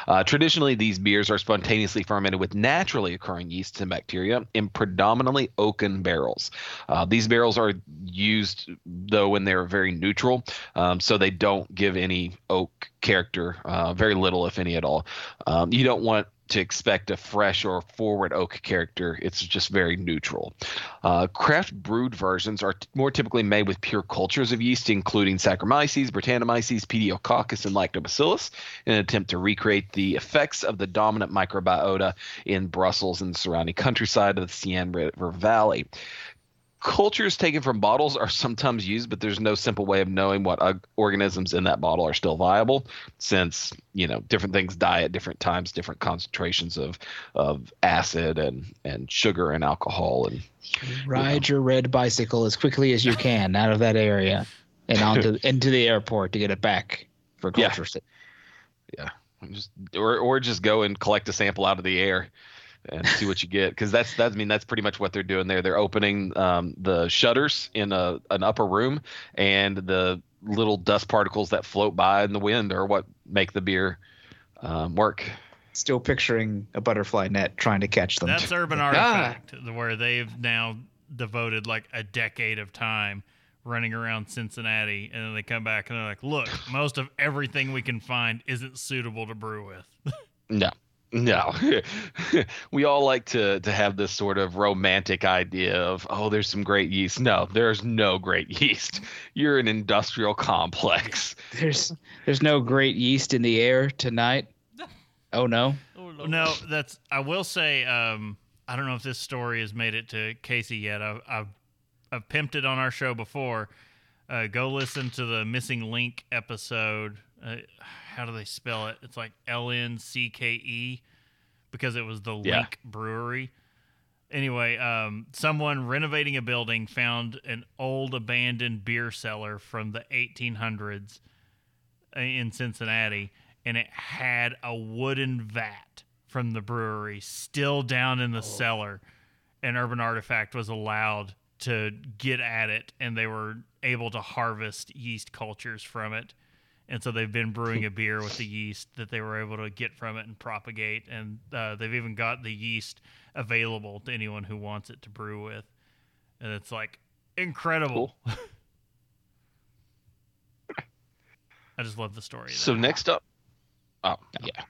Uh, traditionally, these beers are spontaneously fermented with naturally occurring yeasts and bacteria in predominantly oaken barrels. Uh, these barrels are used, though, when they're very neutral, um, so they don't give any oak character, uh, very little, if any at all. Um, you don't want to expect a fresh or forward oak character. It's just very neutral. Uh, craft brewed versions are t- more typically made with pure cultures of yeast, including Saccharomyces, Brettanomyces, Pediococcus, and Lactobacillus, in an attempt to recreate the effects of the dominant microbiota in Brussels and the surrounding countryside of the Senne River Valley cultures taken from bottles are sometimes used, but there's no simple way of knowing what uh, organisms in that bottle are still viable, since you know different things die at different times, different concentrations of of acid and and sugar and alcohol and Ride your red bicycle as quickly as you can out of that area and onto into the airport to get it back for Yeah. culture. sake. just or or just go and collect a sample out of the air and see what you get because that's that's I mean that's pretty much what they're doing there. They're opening um, the shutters in a an upper room and the little dust particles that float by in the wind are what make the beer um, work. Still picturing a butterfly net trying to catch them. That's Urban Artifact, where they've now devoted like a decade of time running around Cincinnati, and then they come back and they're like, "Look, most of everything we can find isn't suitable to brew with." No. No. we all like to to have this sort of romantic idea of, oh, there's some great yeast. No, there's no great yeast. You're an industrial complex. There's there's no great yeast in the air tonight. Oh no. Oh, no, that's. I will say, um, I don't know if this story has made it to Casey yet. I've I've, I've pimped it on our show before. Uh, go listen to the missing link episode. Uh, how do they spell it? It's like L N C K E because it was the Yeah. Link Brewery. Anyway, um, someone renovating a building found an old abandoned beer cellar from the 1800s in Cincinnati, and it had a wooden vat from the brewery still down in the cellar. And Urban Artifact was allowed to get at it, and they were able to harvest yeast cultures from it. And so they've been brewing a beer with the yeast that they were able to get from it and propagate. And uh, they've even got the yeast available to anyone who wants it to brew with. And it's like incredible. I just love the story. So next up, oh yeah.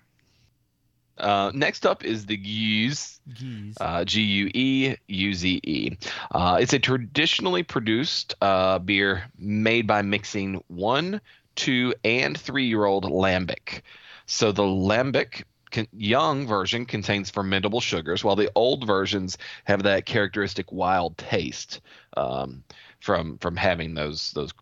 Uh, next up is the Gueuze, Geese. uh, G U E U Z E. Uh, it's a traditionally produced uh, beer made by mixing one, two, and three year old lambic. So the lambic con- young version contains fermentable sugars, while the old versions have that characteristic wild taste um, from from having those those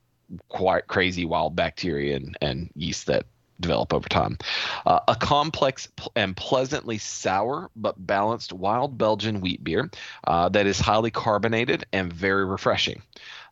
quite crazy wild bacteria and, and yeast that develop over time. Uh, a complex and pleasantly sour but balanced wild Belgian wheat beer uh, that is highly carbonated and very refreshing.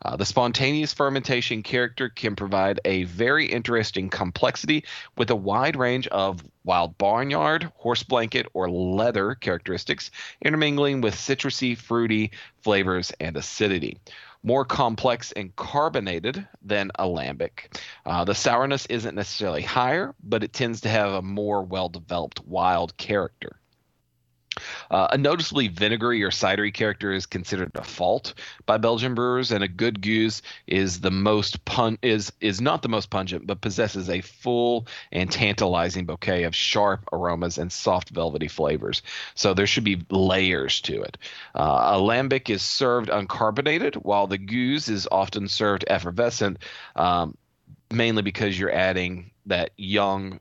Uh, the spontaneous fermentation character can provide a very interesting complexity with a wide range of wild barnyard, horse blanket, or leather characteristics, intermingling with citrusy, fruity flavors and acidity more complex and carbonated than a lambic. Uh, the sourness isn't necessarily higher, but it tends to have a more well developed wild character. Uh, a noticeably vinegary or cidery character is considered a fault by Belgian brewers, and a good gueuze is the most pun is is not the most pungent, but possesses a full and tantalizing bouquet of sharp aromas and soft velvety flavors. So there should be layers to it. Uh, a lambic is served uncarbonated, while the gueuze is often served effervescent, um, mainly because you're adding that young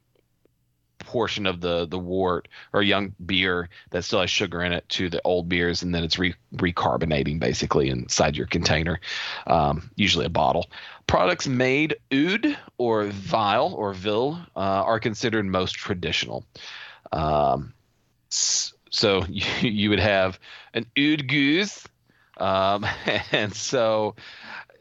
portion of the the wort or young beer that still has sugar in it to the old beers and then it's re- recarbonating basically inside your container um, usually a bottle. Products made oud or vile or vil uh, are considered most traditional. Um, so you, you would have an oud gueuze um, and so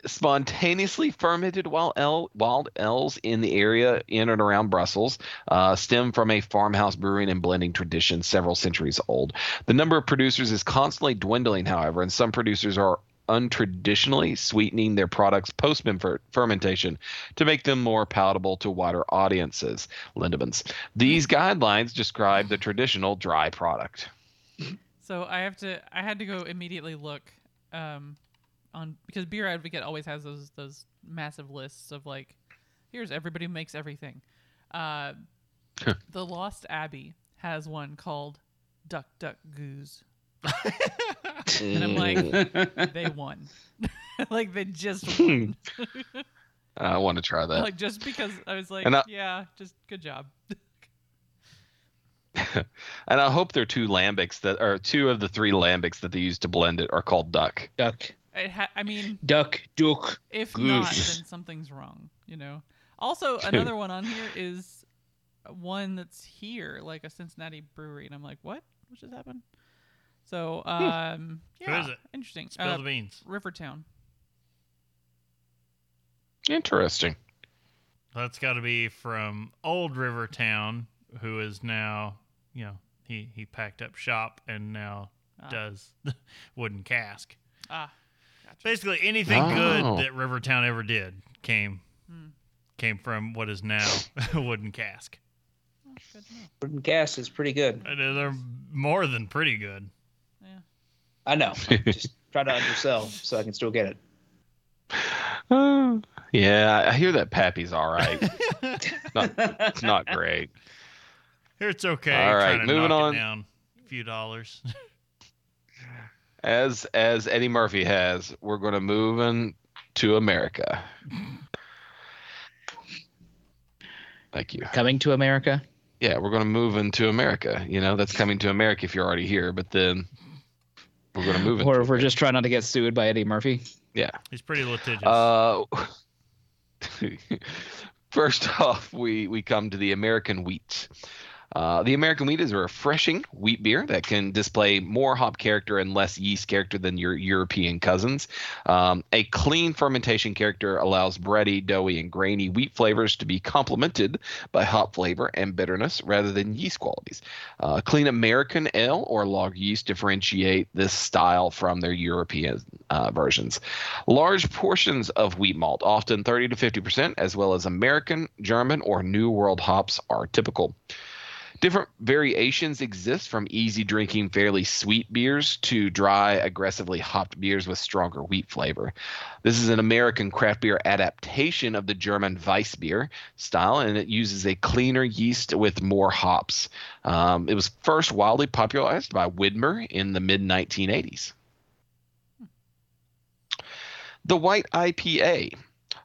spontaneously fermented wild, el- wild elves in the area in and around Brussels uh, stem from a farmhouse brewing and blending tradition several centuries old. The number of producers is constantly dwindling, however, and some producers are untraditionally sweetening their products post fermentation to make them more palatable to wider audiences. Lindemans. These guidelines describe the traditional dry product. So I have to. I had to go immediately look um, on because Beer Advocate always has those those massive lists of like, here's everybody who makes everything. Uh, the Lost Abbey has one called Duck Duck Goose. and I'm like, they won. like they just won. I want to try that. like just because I was like, I- yeah, just good job. and I hope there are two lambics that are two of the three lambics that they use to blend it are called duck. Duck, It ha- I mean, duck, duck. if not, then something's wrong. You know. Also, another one on here is one that's here, like a Cincinnati brewery, and I'm like, what? What just happened? So, um, yeah, is it? interesting. Spill Uh, the beans. Rivertown. Interesting. That's got to be from Old Rivertown, who is now, you know, he he packed up shop and now Ah. does wooden cask. Ah, gotcha. Basically, anything Oh. good that Rivertown ever did came Hmm. came from what is now a wooden cask. Oh, good to. Wooden cask is pretty good. And They're more than pretty good. Yeah. I know. Just try to undersell so I can still get it. Uh, yeah, I hear that Pappy's all right. not, it's not great. Here it's okay. All right, moving on. Down a few dollars. As as Eddie Murphy has, we're going to move in to America. Thank you. Coming to America. Yeah, we're going to move into America. You know, that's coming to America if you're already here, but then we're going to move into Or if we're just trying not to get sued by Eddie Murphy. Yeah. He's pretty litigious. Uh, first off, we, we come to the American wheat. Uh, the American wheat is a refreshing wheat beer that can display more hop character and less yeast character than your European cousins. Um, a clean fermentation character allows bready, doughy, and grainy wheat flavors to be complemented by hop flavor and bitterness rather than yeast qualities. Uh, clean American ale or log yeast differentiate this style from their European uh, versions. Large portions of wheat malt, often 30 to 50%, as well as American, German, or New World hops, are typical. Different variations exist from easy drinking, fairly sweet beers to dry, aggressively hopped beers with stronger wheat flavor. This is an American craft beer adaptation of the German Weissbier style, and it uses a cleaner yeast with more hops. Um, it was first wildly popularized by Widmer in the mid 1980s. The White IPA.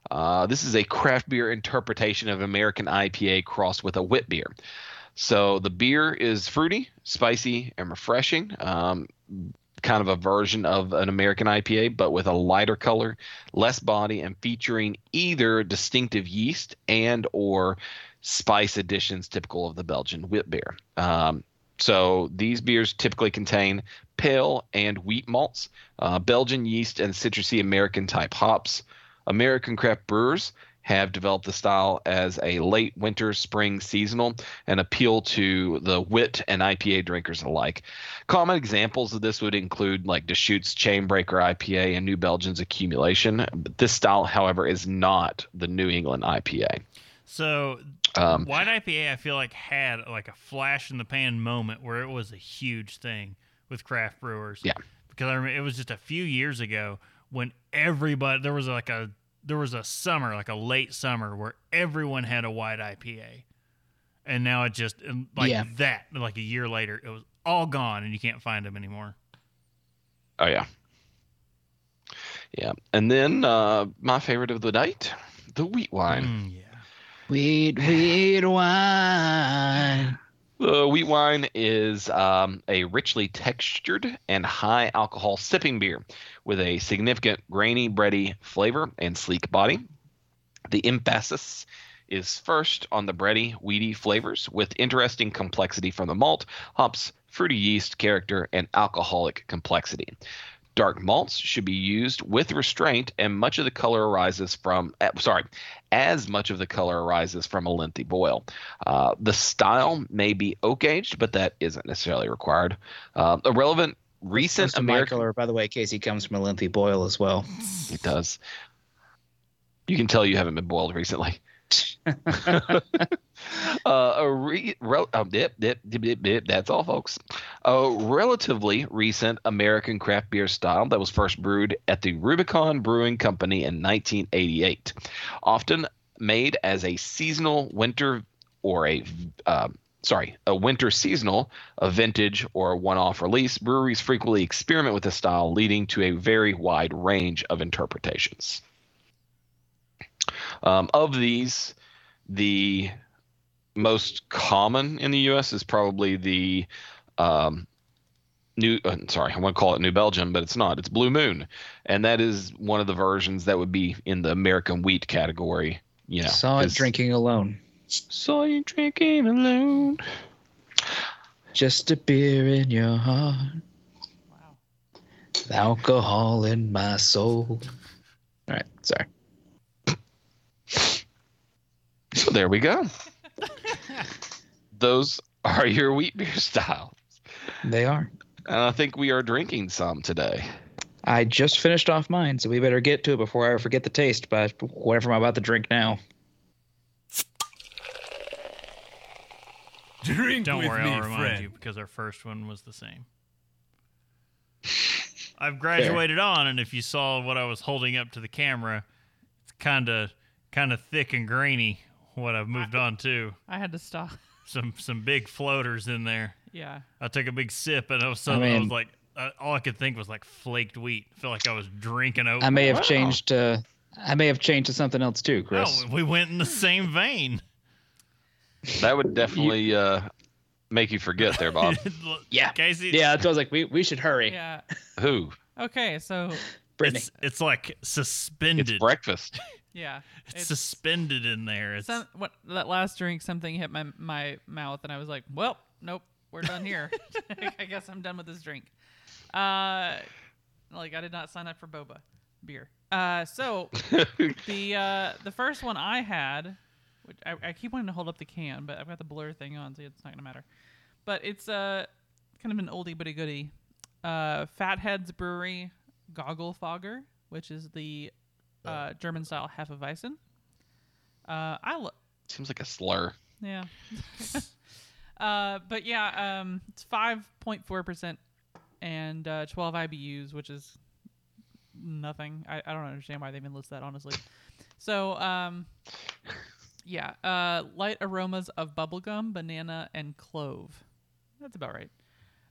Uh, this is a craft beer interpretation of American IPA crossed with a wit beer. So the beer is fruity, spicy, and refreshing. Um, kind of a version of an American IPA, but with a lighter color, less body, and featuring either distinctive yeast and or spice additions typical of the Belgian wit beer. Um, so these beers typically contain pale and wheat malts, uh, Belgian yeast, and citrusy American type hops. American craft brewers have developed the style as a late winter spring seasonal and appeal to the wit and IPA drinkers alike. Common examples of this would include like Deschutes Chainbreaker IPA and New Belgium's Accumulation. But this style, however, is not the New England IPA. so Um, White IPA, I feel like had like a flash in the pan moment where it was a huge thing with craft brewers. Yeah. because I remember it was just a few years ago when everybody there was like a there was a summer like a late summer where everyone had a white IPA, and now it just and like Yeah. that like a year later it was all gone and you can't find them anymore. Oh yeah. Yeah. And then uh, my favorite of the night, the wheat wine. Mm, yeah. Wheat, wheat wine. The wheat wine is um, a richly textured and high alcohol sipping beer with a significant grainy, bready flavor and sleek body. The emphasis is first on the bready, weedy flavors with interesting complexity from the malt, hops, fruity yeast character, and alcoholic complexity. Dark malts should be used with restraint, and much of the color arises from, eh, sorry, as much of the color arises from a lengthy boil. Uh, the style may be oak aged, but that isn't necessarily required. Uh, a relevant recent American. Michael, or by the way, Casey comes from a lengthy boil as well. It does. You can tell you haven't been boiled recently. uh. That's all, folks. A relatively recent American craft beer style that was first brewed at the Rubicon Brewing Company in 1988. Often made as a seasonal winter or a um, sorry, a winter seasonal, a vintage, or a one-off release, breweries frequently experiment with the style, leading to a very wide range of interpretations. Um, of these, the most common in the U.S. is probably the um, New. Uh, sorry, I want to call it New Belgium, but it's not. It's Blue Moon, and that is one of the versions that would be in the American wheat category. You know, Saw it 'cause- drinking alone. Saw you drinking alone. Just a beer in your heart, Wow. alcohol in my soul. All right, sorry. So there we go. Those are your wheat beer styles. They are. And I think we are drinking some today. I just finished off mine, so we better get to it before I forget the taste. But whatever I'm about to drink now. Drink Don't with worry, me, I'll remind friend. you because our first one was the same. I've graduated on, and if you saw what I was holding up to the camera, it's kind of kind of thick and grainy. What I've moved on to I had to stop. some some big floaters in there. Yeah. I took a big sip, and I was suddenly I, was like, uh, all I could think was like flaked wheat. I feel like I was drinking oat. I may have Wow. changed. Uh, I may have changed to something else too, Chris. Oh, we went in the same vein. That would definitely uh, make you forget there, Bob. Yeah. Casey. Yeah, that's what I was like. We we should hurry. Yeah. Who? Okay, so Brittany. It's it's like suspended. It's breakfast. yeah. It's suspended in there. It's some what that last drink something hit my my mouth and I was like, "Well, nope, we're done here. I guess I'm done with this drink." Uh like I did not sign up for boba beer. Uh so the uh the first one I had which I, I keep wanting to hold up the can, but I've got the blur thing on, so it's not gonna matter. But it's uh kind of an oldie but a goodie. Uh Fatheads Brewery Goggle Fogger, which is the uh, German style Hefeweizen. Uh, I lo- Seems like a slur. yeah. uh, but yeah, um, it's five point four percent and uh, twelve IBUs, which is nothing. I, I don't understand why they even list that honestly. So um, yeah, uh, light aromas of bubblegum, banana, and clove. That's about right.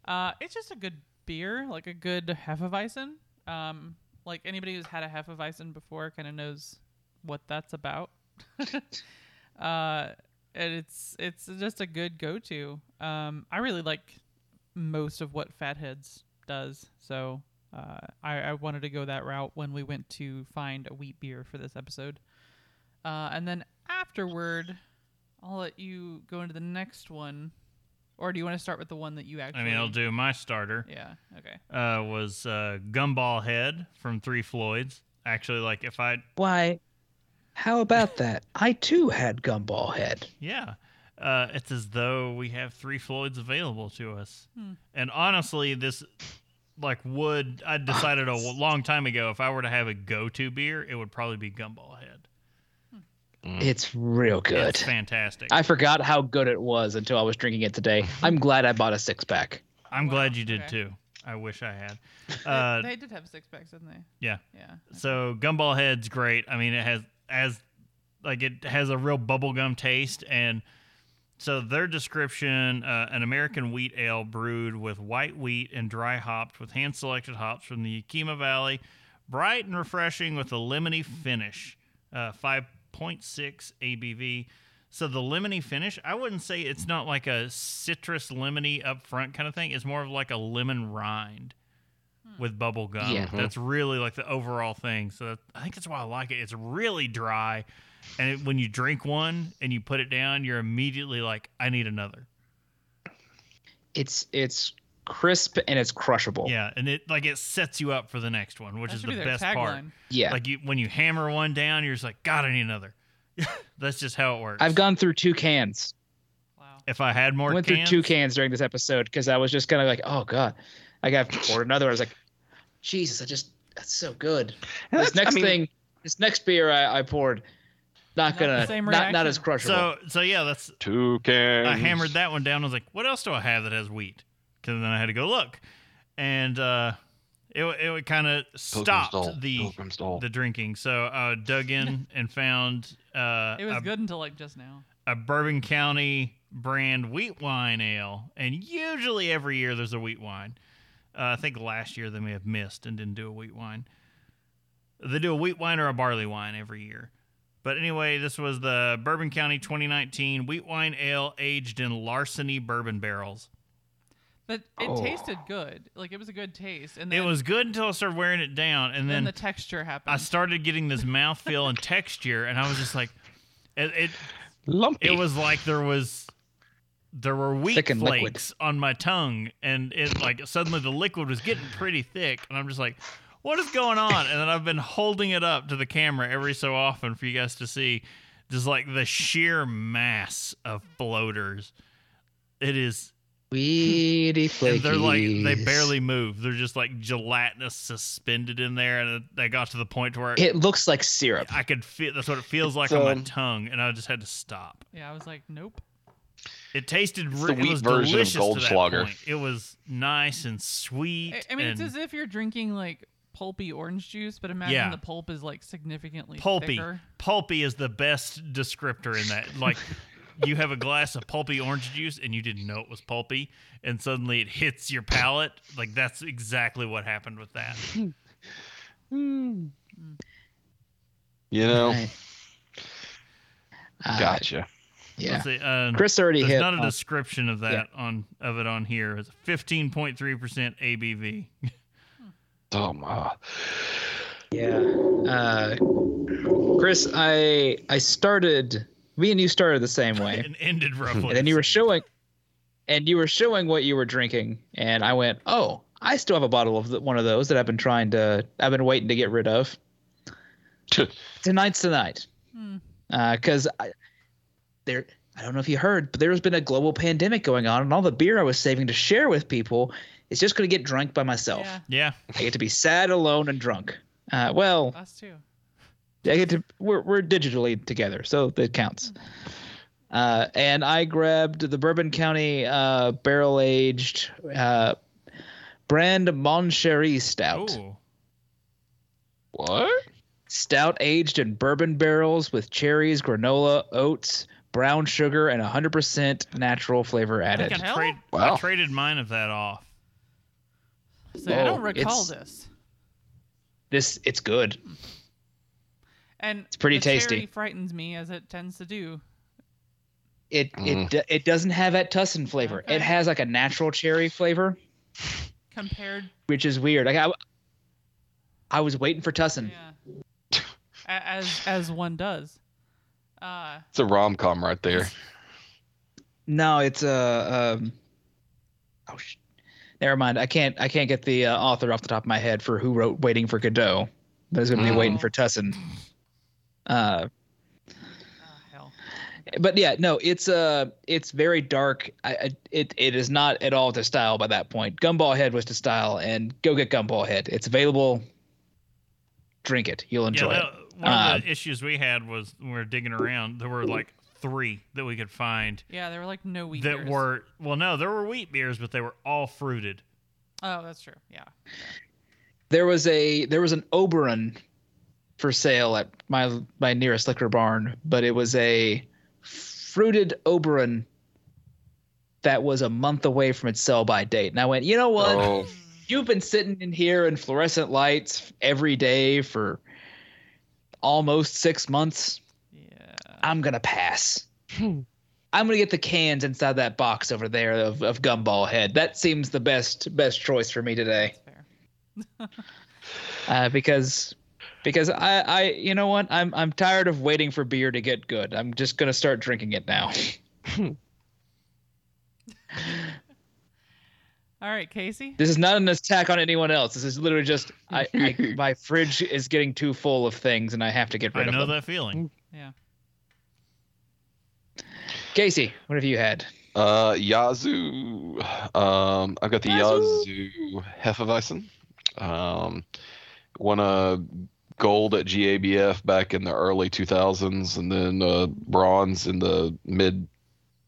Uh, it's just a good beer, like a good Hefeweizen. Um, like anybody who's had a Hefeweizen before kind of knows what that's about. uh, and it's it's just a good go-to. Um, I really like most of what Fatheads does, so uh, I, I wanted to go that route when we went to find a wheat beer for this episode. Uh, and then afterward, I'll let you go into the next one, or do you want to start with the one that you actually? I mean, I'll do my starter. Yeah. Okay. Uh, was uh, Gumball Head from Three Floyds. Actually, like if I Why? How about that? I too had gumball head. Yeah. Uh, it's as though we have three Floyds available to us. Hmm. And honestly, this like would I decided a long time ago if I were to have a go-to beer, it would probably be Gumball Head. It's real good. It's fantastic. I forgot how good it was until I was drinking it today. I'm glad I bought a six pack. I'm Wow, glad you did okay. too. I wish I had. They- Uh, they, did have six packs, didn't they? yeah. Yeah. So Gumball Head's great. I mean, it has as like it has a real bubblegum taste and so their description uh, an American wheat ale brewed with white wheat and dry hopped with hand selected hops from the Yakima Valley, bright and refreshing with a lemony finish. Uh, 5.6 ABV. So the lemony finish, I wouldn't say it's not like a citrus lemony up front kind of thing. It's more of like a lemon rind hmm. with bubble gum. Yeah. That's really like the overall thing. So that, I think that's why I like it. It's really dry, and it, when you drink one and you put it down, you're immediately like, I need another. It's it's crisp and it's crushable. Yeah, and it like it sets you up for the next one, which That is the be best part. tagline. Yeah. Like you when you hammer one down, you're just like, God, I need another. that's just how it works. I've gone through two cans. Wow. If I had more I went cans, through two cans during this episode because I was just kind of like, oh god. Like I poured another. I was like, Jesus, I just that's so good. And this that's- I next mean, thing, this next beer I, I poured, not Not gonna, same not not as crushable. So so yeah, that's two cans. I hammered that one down. I was like, what else do I have that has wheat? Because then I had to go look, and uh, it it kind of Pilgrim's stopped Dole. the Pilgrim's the drinking. So I dug in and found uh, It was a, good until like just now. a Bourbon County brand wheat wine ale, and usually every year there's a wheat wine. Uh, I think last year they may have missed and didn't do a wheat wine. They do a wheat wine or a barley wine every year. But anyway, this was the Bourbon County 2019 wheat wine ale aged in larceny bourbon barrels. But it Oh. tasted good. Like it was a good taste. And then, It was good until I started wearing it down, and then then the texture happened. I started getting this mouthfeel and texture, and I was just like, it, it Lumpy. it was like there was there were wheat Thick and liquid. flakes on my tongue and it like suddenly the liquid was getting pretty thick and i'm just like what is going on and then i've been holding it up to the camera every so often for you guys to see just like the sheer mass of floaters it is Weedy and they're like they barely move they're just like gelatinous suspended in there and they got to the point where It looks like syrup. i could feel that's what it feels like It's, on my um, tongue and i just had to stop yeah, I was like, nope. It tasted It's re- the it was version of delicious to that Goldschlager. point. It was nice and sweet. I, I mean, it's as if you're drinking like pulpy orange juice, but imagine Yeah. the pulp is like significantly pulpy. thicker. Pulpy is the best descriptor in that. Like you have a glass of pulpy orange juice and you didn't know it was pulpy, and suddenly it hits your palate. Like that's exactly what happened with that. you know, Right. Uh, gotcha. Yeah. See, uh, Chris already there's hit. not a on- description of that on of it on here. It's 15.3% ABV. Oh my. Yeah. Uh, Chris, I I started. Me and you started the same way, and ended roughly. and then you were showing, and you were showing what you were drinking, and I went, "Oh, I still have a bottle of the, one of those that I've been trying to. I've been waiting to get rid of. Tonight's tonight, Hmm. because I there. I don't know if you heard, but there's been a global pandemic going on, and all the beer I was saving to share with people is just going to get drunk by myself. Yeah, Yeah. I get to be sad, alone, and drunk. Uh, well, us too. I get to we're we're digitally together, so that counts. Uh, and I grabbed the Bourbon County uh, barrel aged uh, brand Mon Chéri Stout. Ooh. What? Stout aged in bourbon barrels with cherries, granola, oats, brown sugar, and 100% natural flavor I, added. I, hell? trade, I traded mine of that off. So I don't recall it's- this. This it's good. And It's pretty the cherry tasty. frightens me as it tends to do. It Mm. it it doesn't have that tussin flavor. Okay. It has like a natural cherry flavor, Compared, which is weird. Like I, I was waiting for tussin. yeah, as as one does. Uh, It's a rom com right there. No, it's a. Um, oh, sh- never mind. I can't. I can't get the uh, author off the top of my head for who wrote "Waiting for Godot," but it's going to be Oh. "Waiting for Tussin." Uh, ah, but yeah, no, it's uh, it's very dark. I, I it it is not at all to style by that point. Gumball Head was to style, and go get Gumball Head. It's available. Drink it. You'll enjoy yeah, it. that- one of Uh, the issues we had was when we were digging around, there were like three that we could find Yeah, there were like no wheat that beers. were well, no, there were wheat beers, but they were all fruited. Oh, that's true. Yeah. There was a there was an Oberon for sale at my my nearest liquor barn, but it was a fruited Oberon that was a month away from its sell by date. And I went, you know what? Oh, You've been sitting in here in fluorescent lights every day for almost six months. Yeah. I'm gonna pass. I'm gonna get the cans inside that box over there of, of Gumball Head. That seems the best best choice for me today. That's fair. uh, because because I, I you know what I'm I'm tired of waiting for beer to get good. I'm just gonna start drinking it now. All right, Casey. This is not an attack on anyone else. This is literally just I, I my fridge is getting too full of things and I have to get I rid of it. I know them. that feeling. Yeah. Casey, what have you had? Uh, Yazoo. Um, I've got the Yazoo Hefeweizen. Um, won a gold at GABF back in the early 2000s, and then uh, bronze in the mid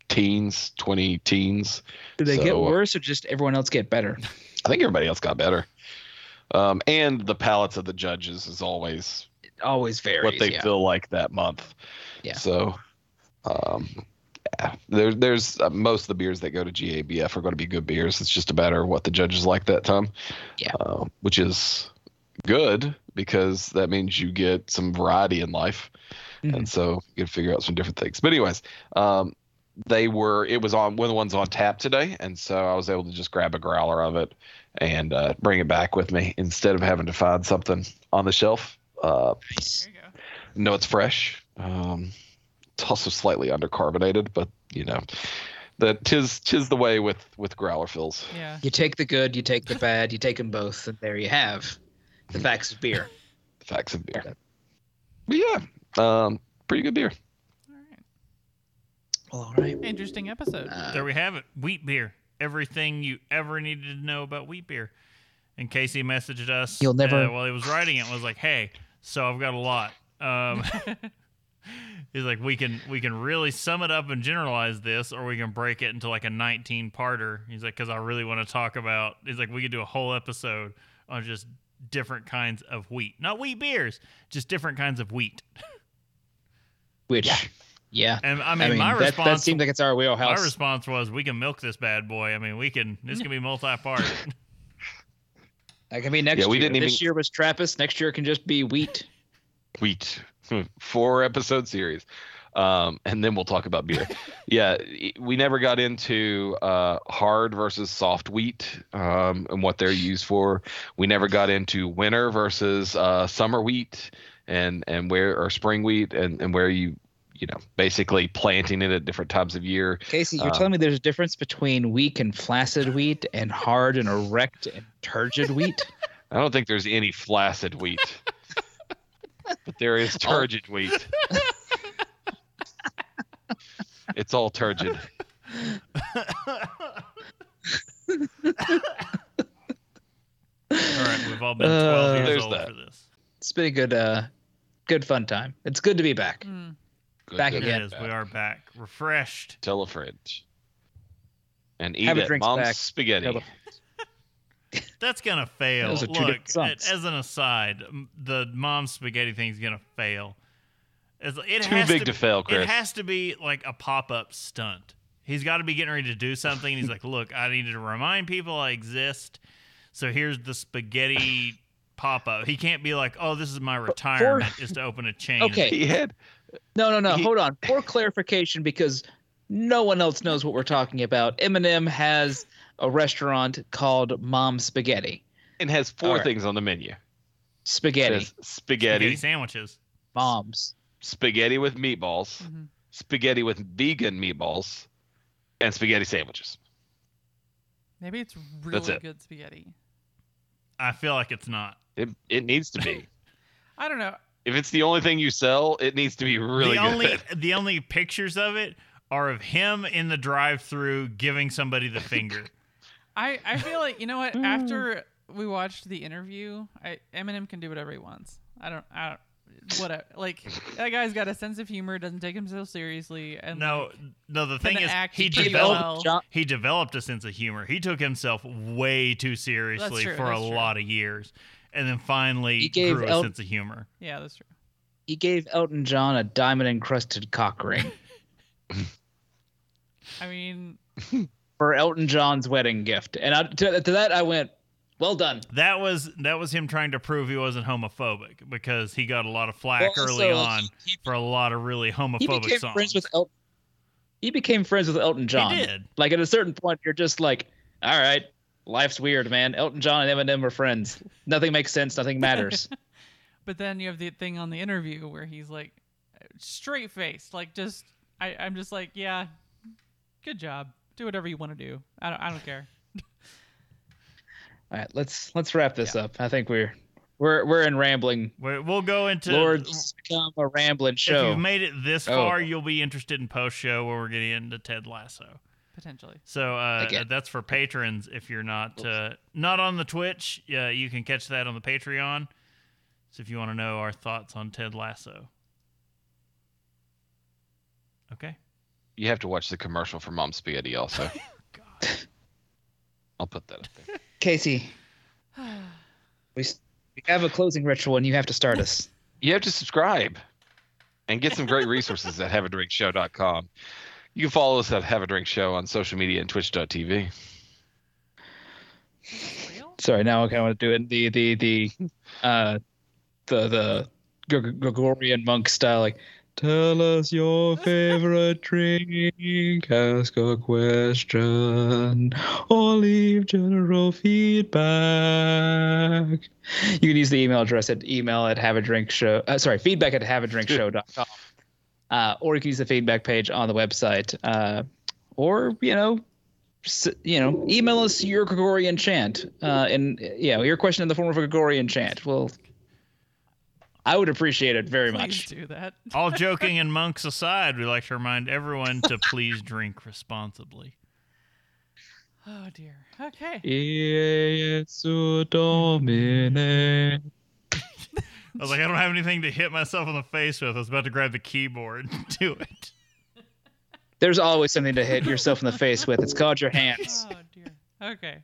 teens, 20 teens. Did they get So, uh, worse or just everyone else get better? I think everybody else got better. Um, and the palates of the judges is always It always varies. what they yeah. feel like that month. Yeah. So, um, yeah, there, there's uh, most of the beers that go to GABF are going to be good beers. It's just a matter of what the judges like that time. Yeah. Uh, which is good because that means you get some variety in life, Mhm. and so you can figure out some different things. But anyways, um, they were it was on one of the ones on tap today, and so I was able to just grab a growler of it and uh, bring it back with me instead of having to find something on the shelf. Uh, Nice. There you go. no, it's fresh. Um, it's also slightly undercarbonated, but you know, that tis tis the way with with growler fills. Yeah. You take the good, you take the bad, you take them both, and there you have the facts of beer. The facts of beer. But yeah, um, pretty good beer. All right. Well, all right. Interesting episode. Uh, There we have it. Wheat beer. Everything you ever needed to know about wheat beer. And Casey messaged us You'll never- uh, while he was writing it was like, "Hey, so I've got a lot." Um, he's like, "We can we can really sum it up and generalize this, or we can break it into like a 19 parter." He's like, "Because I really want to talk about." He's like, "We could do a whole episode on just different kinds of wheat, not wheat beers, just different kinds of wheat." which, yeah. And I mean, my that, response that seems like it's our wheelhouse. My response was, "We can milk this bad boy. I mean, we can. This can be multi-part." Like can be next Yeah, we year. didn't this even- year was Trappist. Next year can just be wheat. Wheat, four episode series, um, and then we'll talk about beer. yeah, we never got into uh, hard versus soft wheat um, and what they're used for. We never got into winter versus uh, summer wheat and and where or spring wheat and and where you you know basically planting it at different times of year. Casey, you're Uh, telling me there's a difference between weak and flaccid wheat and hard and erect and turgid wheat? I don't think there's any flaccid wheat. but there is turgid wheat. it's all turgid. All right, we've all been Uh, 12 years There's old that. for this. It's been a good, uh, good fun time. It's good to be back. Mm. Good, Back good, again. It good, is. We are back, refreshed. Tell a friend. And eat Have a it. drink Mom's back. spaghetti. Tell That's gonna fail. Those are two Look, different songs. as an aside, m- the mom spaghetti thing's gonna fail. It's, it Too has big to, to fail, Chris. It has to be like a pop-up stunt. He's got to be getting ready to do something. And he's like, "Look, I need to remind people I exist. So here's the spaghetti pop-up. He can't be like, "Oh, this is my retirement is to open a chain." Okay. He had No, no, no. He- Hold on. For clarification, because no one else knows what we're talking about. Eminem has a restaurant called Mom Spaghetti. and has four All right. things on the menu. Spaghetti. Spaghetti spaghetti, sandwiches. Moms. Spaghetti with meatballs, Mhm. spaghetti with vegan meatballs, and spaghetti sandwiches. Maybe it's really it. good spaghetti. I feel like it's not. It it needs to be. I don't know. if it's the only thing you sell, it needs to be really the good. only the only pictures of it are of him in the drive-through giving somebody the finger. I, I feel like you know what? After we watched the interview, I, Eminem can do whatever he wants. I don't. I don't. Whatever. Like that guy's got a sense of humor. Doesn't take himself seriously. And No, like, no. The thing is, he developed well. He developed a sense of humor. He took himself way too seriously true, for a true. lot of years, and then finally He gave grew a sense of humor. yeah, that's true. he gave Elton John a diamond encrusted cock ring I mean, for Elton John's wedding gift. And I, to, to that, I went, well done. That was that was him trying to prove he wasn't homophobic because he got a lot of flack Well, early also, on he- for a lot of really He homophobic became songs. friends with Elton. He became friends with Elton John. He did. Like at a certain point, you're just like, all right, life's weird, man. Elton John and Eminem are friends. Nothing makes sense. Nothing matters. but then you have the thing on the interview where he's like, straight faced, like just. I, I'm just like, yeah, good job. Do whatever you want to do. I don't. I don't care. all right, let's let's wrap this up. I think we're we're we're in rambling. We- We'll go into Lord, it's become a rambling show. If you've made it this Oh. far, you'll be interested in post show where we're getting into Ted Lasso. potentially. So uh, that's for patrons. If you're not uh, not on the Twitch, uh, you can catch that on the Patreon. So if you want to know our thoughts on Ted Lasso, okay. You have to watch the commercial for Mom Spaghetti also. I'll put that up there. Casey, we, we have a closing ritual and you have to start us. You have to subscribe and get some great resources at haveadrinkshow.com. You can follow us at Have a Drink Show on social media and twitch.tv. Sorry, now I kind of want to do it the the the uh the the Gregorian monk style, like tell us your favorite drink, ask a question, or leave general feedback. You can use the email address at email at have a drink show. Uh, sorry, feedback at haveadrinkshow.com. Uh, or you can use the feedback page on the website. Uh, or, you know, you know, email us your Gregorian chant, uh, and you know your question in the form of a Gregorian chant. Well, I would appreciate it very Please much. do that. All joking and monks aside, we like to remind everyone to please drink responsibly. Oh dear. Okay. Iesu Domine. I was like, I don't have anything to hit myself in the face with. I was about to grab the keyboard and do it. There's always something to hit yourself in the face with. It's called your hands. Oh dear. Okay.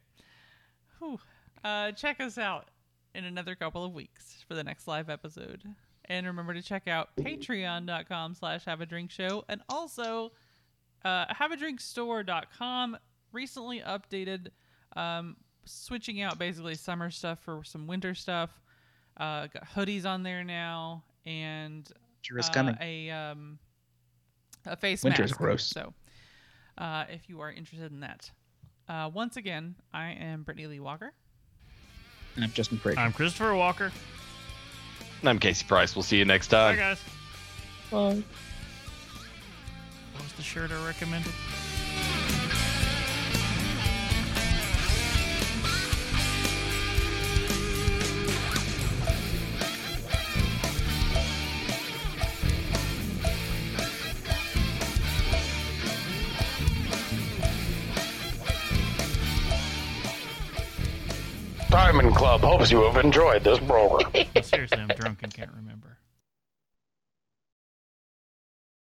Whew. Uh, check us out in another couple of weeks for the next live episode. And remember to check out patreon.com slash have a drink show and also uh, haveadrinkstore.com recently updated um, switching out basically summer stuff for some winter stuff. Uh, got hoodies on there now and uh, coming. a um, a face Winter is mask. gross. So, uh, if you are interested in that, uh, once again, I am Brittany Lee Walker. And I'm Justin Craig. I'm Christopher Walker. And I'm Casey Price. We'll see you next time. Bye, guys. Bye. What was the shirt I recommended? Club hopes you have enjoyed this program. Seriously, I'm drunk and can't remember.